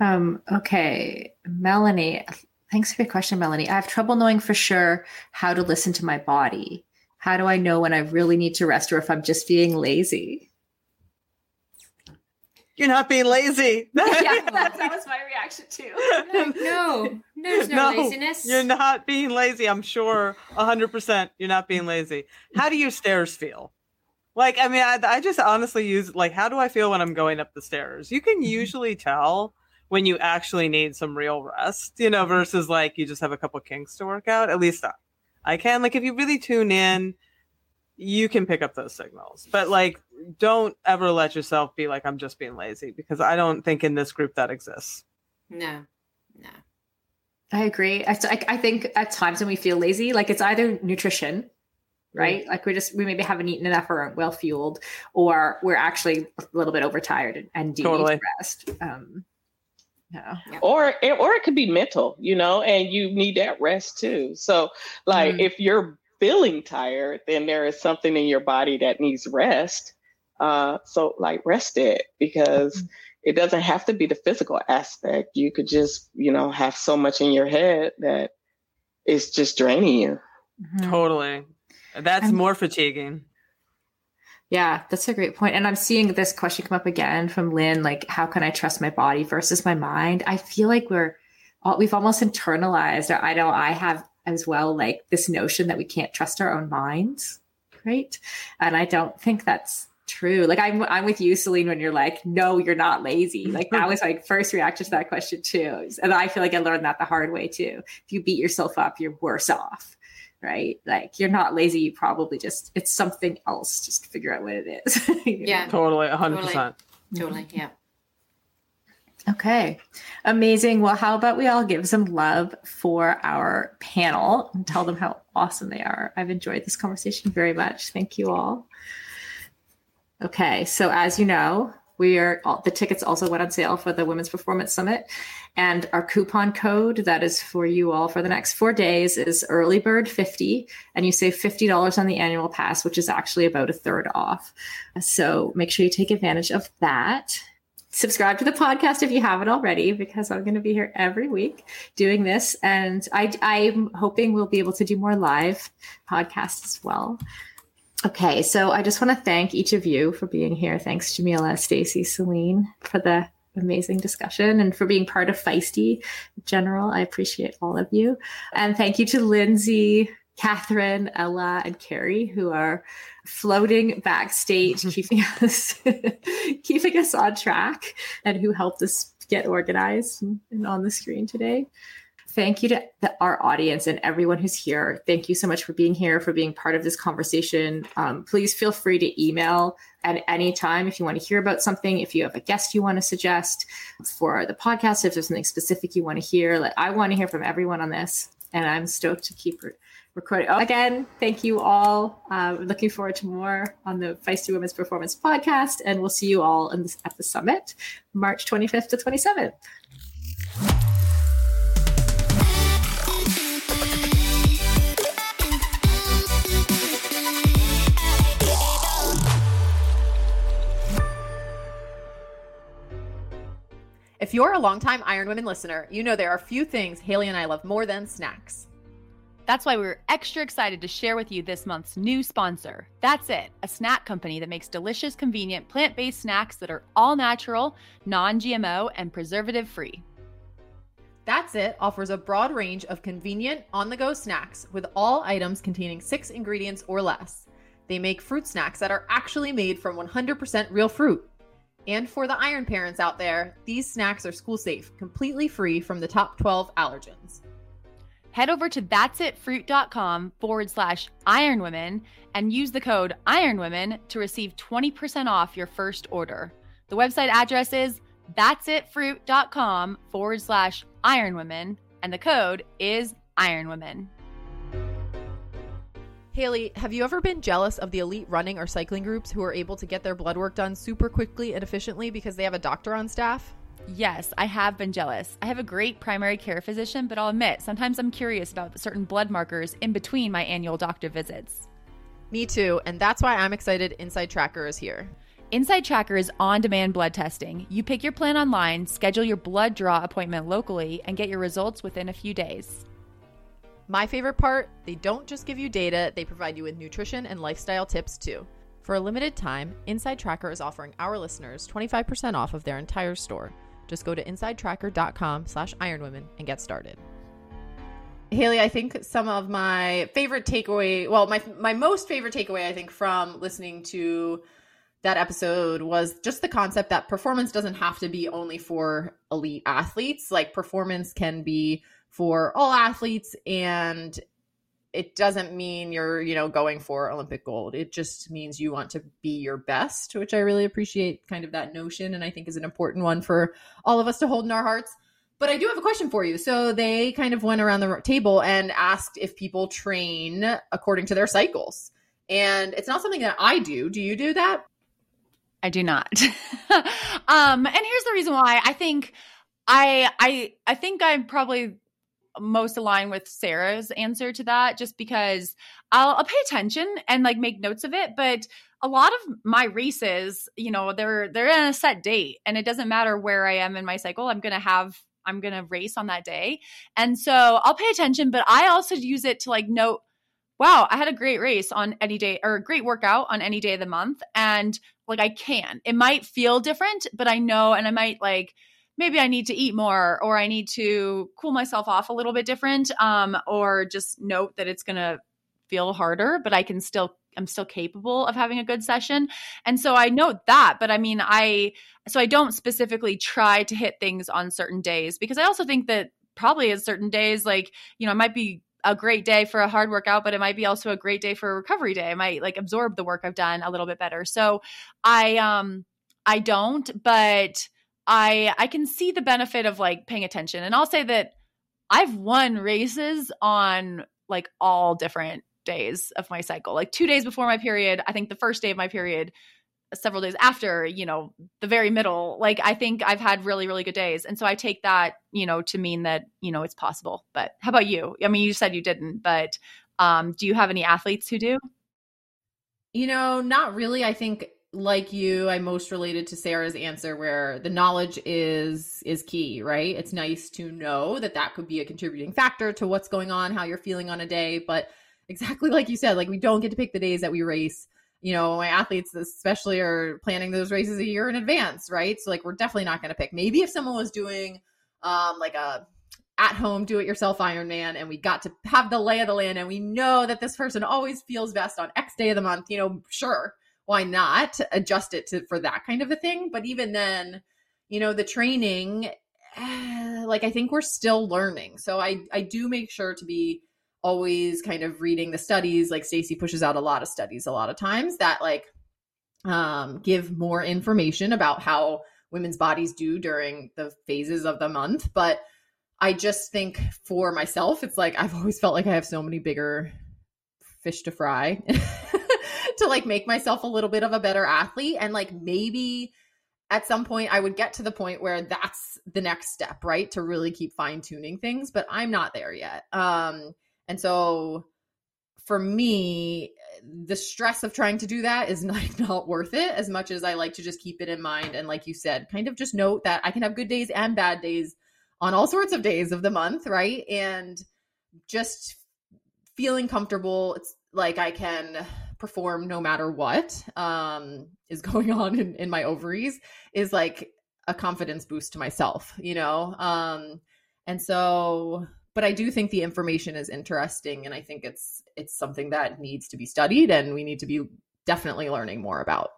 Um, okay, Melanie. Thanks for your question, Melanie. I have trouble knowing for sure how to listen to my body. How do I know when I really need to rest or if I'm just being lazy? You're not being lazy. [LAUGHS] yeah, [LAUGHS] that, that was my reaction too. [LAUGHS] no, there's no, laziness. You're not being lazy. I'm sure 100% you're not being lazy. How do your stairs feel? Like, I mean, I, I just honestly use, like, how do I feel when I'm going up the stairs? You can mm-hmm. usually tell when you actually need some real rest, you know, mm-hmm. versus like you just have a couple kinks to work out. At least I, I can. Like, if you really tune in, you can pick up those signals. But like, don't ever let yourself be like, I'm just being lazy because I don't think in this group that exists. No, no. I agree. I, I I think at times when we feel lazy, like it's either nutrition, right? Like we just we maybe haven't eaten enough or aren't well fueled, or we're actually a little bit overtired and, and do Totally. need rest. Um, yeah. or it, or it could be mental, you know, and you need that rest too. So, like, Mm. if you're feeling tired, then there is something in your body that needs rest. Uh, so, like, rest it because it doesn't have to be the physical aspect. You could just, you know, have so much in your head that it's just draining you. Totally. That's more fatiguing. Yeah, that's a great point. And I'm seeing this question come up again from Lynn like, how can I trust my body versus my mind? I feel like we're, we've almost internalized, or I know I have as well, like this notion that we can't trust our own minds. Right. And I don't think that's true. Like, I'm, I'm with you, Selene, when you're like, no, you're not lazy. [LAUGHS] Like, that was my first reaction to that question, too. And I feel like I learned that the hard way, too. If you beat yourself up, you're worse off right? Like you're not lazy. You probably just it's something else. Just figure out what it is. [LAUGHS] You know? Yeah. Totally, 100%. Totally. Yeah. Okay. Amazing. Well, how about we all give some love for our panel and tell them how awesome they are? I've enjoyed this conversation very much. Thank you all. Okay. So, as you know, we are all, the tickets also went on sale for the Women's Performance Summit. And our coupon code that is for you all for the next four days is early bird 50. And you save $50 on the annual pass, which is actually about a third off. So make sure you take advantage of that subscribe to the podcast if you haven't already because i'm going to be here every week doing this and I, i'm hoping we'll be able to do more live podcasts as well Okay, so I just want to thank each of you for being here. Thanks, Jamila, Stacy, Selene, for the amazing discussion and for being part of Feisty general. I appreciate all of you. And thank you to Lindsay, Catherine, Ella, and Carrie, who are floating backstage, [LAUGHS] keeping us [LAUGHS] keeping us on track, and who helped us get organized and, and on the screen today thank you to the, our audience and everyone who's here. Thank you so much for being here, for being part of this conversation. Um, please feel free to email at any time if you want to hear about something, if you have a guest you want to suggest for the podcast, if there's something specific you want to hear. Like, I want to hear from everyone on this, and I'm stoked to keep recording. Oh, again, thank you all. Uh, looking forward to more on the Feisty Women's Performance podcast, and we'll see you all this, at the summit, March 25th to 27th. If you're a longtime Iron Women listener, you know there are a few things Haley and I love more than snacks. That's why we're extra excited to share with you this month's new sponsor. That's it, a snack company that makes delicious, convenient, plant based snacks that are all natural, non GMO, and preservative free. That's It offers a broad range of convenient, on the go snacks with all items containing six ingredients or less. They make fruit snacks that are actually made from 100% real fruit. And for the iron parents out there, these snacks are school safe, completely free from the top 12 allergens. Head over to that'sitfruit.com forward slash ironwomen and use the code ironwomen to receive 20% off your first order. The website address is that'sitfruit.com forward slash ironwomen and the code is ironwomen. Haley, have you ever been jealous of the elite running or cycling groups who are able to get their blood work done super quickly and efficiently because they have a doctor on staff? Yes, I have been jealous. I have a great primary care physician, but I'll admit, sometimes I'm curious about certain blood markers in between my annual doctor visits. Me too, and that's why I'm excited Inside Tracker is here. Inside Tracker is on demand blood testing. You pick your plan online, schedule your blood draw appointment locally, and get your results within a few days. My favorite part they don't just give you data, they provide you with nutrition and lifestyle tips too. For a limited time, Inside Tracker is offering our listeners 25% off of their entire store. Just go to insidetracker.com slash ironwomen and get started. Haley, I think some of my favorite takeaway, well, my my most favorite takeaway, I think, from listening to that episode was just the concept that performance doesn't have to be only for elite athletes. Like performance can be for all athletes and it doesn't mean you're you know going for olympic gold. It just means you want to be your best which i really appreciate kind of that notion and i think is an important one for all of us to hold in our hearts. But i do have a question for you. So they kind of went around the table and asked if people train according to their cycles. And it's not something that i do. Do you do that? I do not. [LAUGHS] Um and here's the reason why. I think i i i think i'm probably most align with Sarah's answer to that just because I'll, I'll, pay attention and like make notes of it but a lot of my races you know they're they're in a set date and it doesn't matter where I am in my cycle I'm to have I'm to race on that day. And so I'll pay attention but I also use it to like note wow I had a great race on any day or a great workout on any day of the month and like I can. It might feel different but I know and I might like maybe I need to eat more or I need to cool myself off a little bit different um, or just note that it's going to feel harder but I can still I'm still capable of having a good session. And so I note that, but I mean I so I don't specifically try to hit things on certain days because I also think that probably at certain days like, you know, it might be a great day for a hard workout, but it might be also a great day for a recovery day. I might like absorb the work I've done a little bit better. So I um I don't, but I I can see the benefit of like paying attention. And I'll say that I've won races on like all different days of my cycle. Like 2 days before my period, I think the first day of my period, several days after, you know, the very middle. Like I think I've had really really good days. And so I take that, you know, to mean that, you know, it's possible. But how about you? I mean, you said you didn't, but um do you have any athletes who do? You know, not really. I think like you i most related to sarah's answer where the knowledge is is key right it's nice to know that that could be a contributing factor to what's going on how you're feeling on a day but exactly [LAUGHS] like you said, like we don't get to pick the days that we race. You know, my athletes especially are planning those races a year in advance, right? So like we're definitely not going to pick. Maybe if someone was doing um like a at home do it yourself Ironman and we got to have the lay of the land and we know that this person always feels best on X day of the month, you know, sure, why not adjust it to for that kind of a thing? But even then, you know, the training like I think we're still learning. So I I do make sure to be always kind of reading the studies like Stacy pushes out a lot of studies a lot of times that like um give more information about how women's bodies do during the phases of the month, but I just think for myself it's like I've always felt like I have so many bigger fish to fry [LAUGHS] to like make myself a little bit of a better athlete and like maybe at some point I would get to the point where that's the next step, right? To really keep fine tuning things, but I'm not there yet. Um, and so for me, the stress of trying to do that is [LAUGHS] not, not worth it as much as I like to just keep it in mind. And like you said, kind of just note that I can have good days and bad days on all sorts of days of the month, right? And just feeling comfortable. It's like I can perform no matter what um, is [LAUGHS] going on in, in my ovaries is like a confidence boost to myself, you know? Um, and so, but I do think the information is interesting and I think it's, it's something that needs to be studied and we need to be definitely learning more about.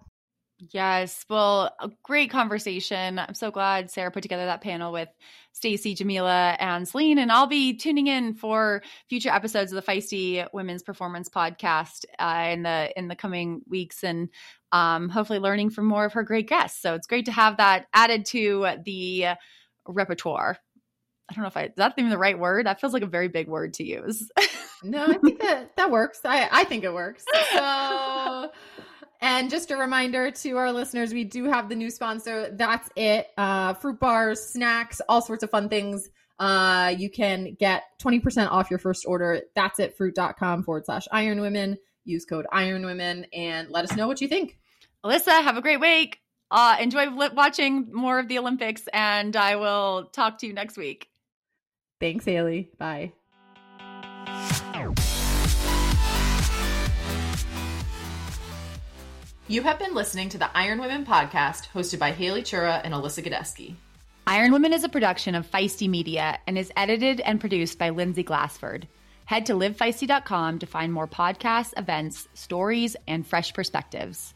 Yes. Well, a great conversation. I'm so glad Sarah put together that panel with Stacy, Jamila, and Selene. And I'll be tuning in for future episodes of the Feisty Women's Performance Podcast uh, in the in the coming weeks, and um, hopefully learning from more of her great guests. So it's great to have that added to the repertoire. I don't know if I is that even the right word. That feels like a very big word to use. no, I think that that works. I I think it works. [LAUGHS] So. And just a reminder to our listeners, we do have the new sponsor. That's it. Uh, fruit bars, snacks, all sorts of fun things. Uh, you can get 20% off your first order. That's it, fruit.com forward slash iron women. Use code iron women and let us know what you think. Alyssa, have a great week. Uh, enjoy watching more of the Olympics, and I will talk to you next week. Thanks, Haley. Bye. You have been listening to the Iron Women podcast hosted by Haley Chura and Alyssa Godesky. Iron Women is a production of Feisty Media and is edited and produced by Lindsay Glassford. Head to livefeisty.com to find more podcasts, events, stories, and fresh perspectives.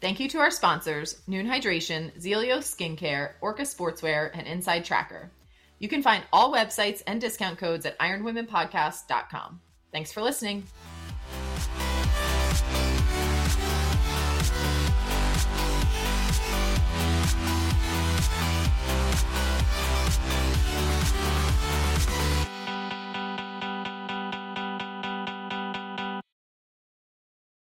Thank you to our sponsors, Nuun Hydration, Zealios Skincare, Orca Sportswear, and Inside Tracker. You can find all websites and discount codes at ironwomenpodcast.com. Thanks for listening.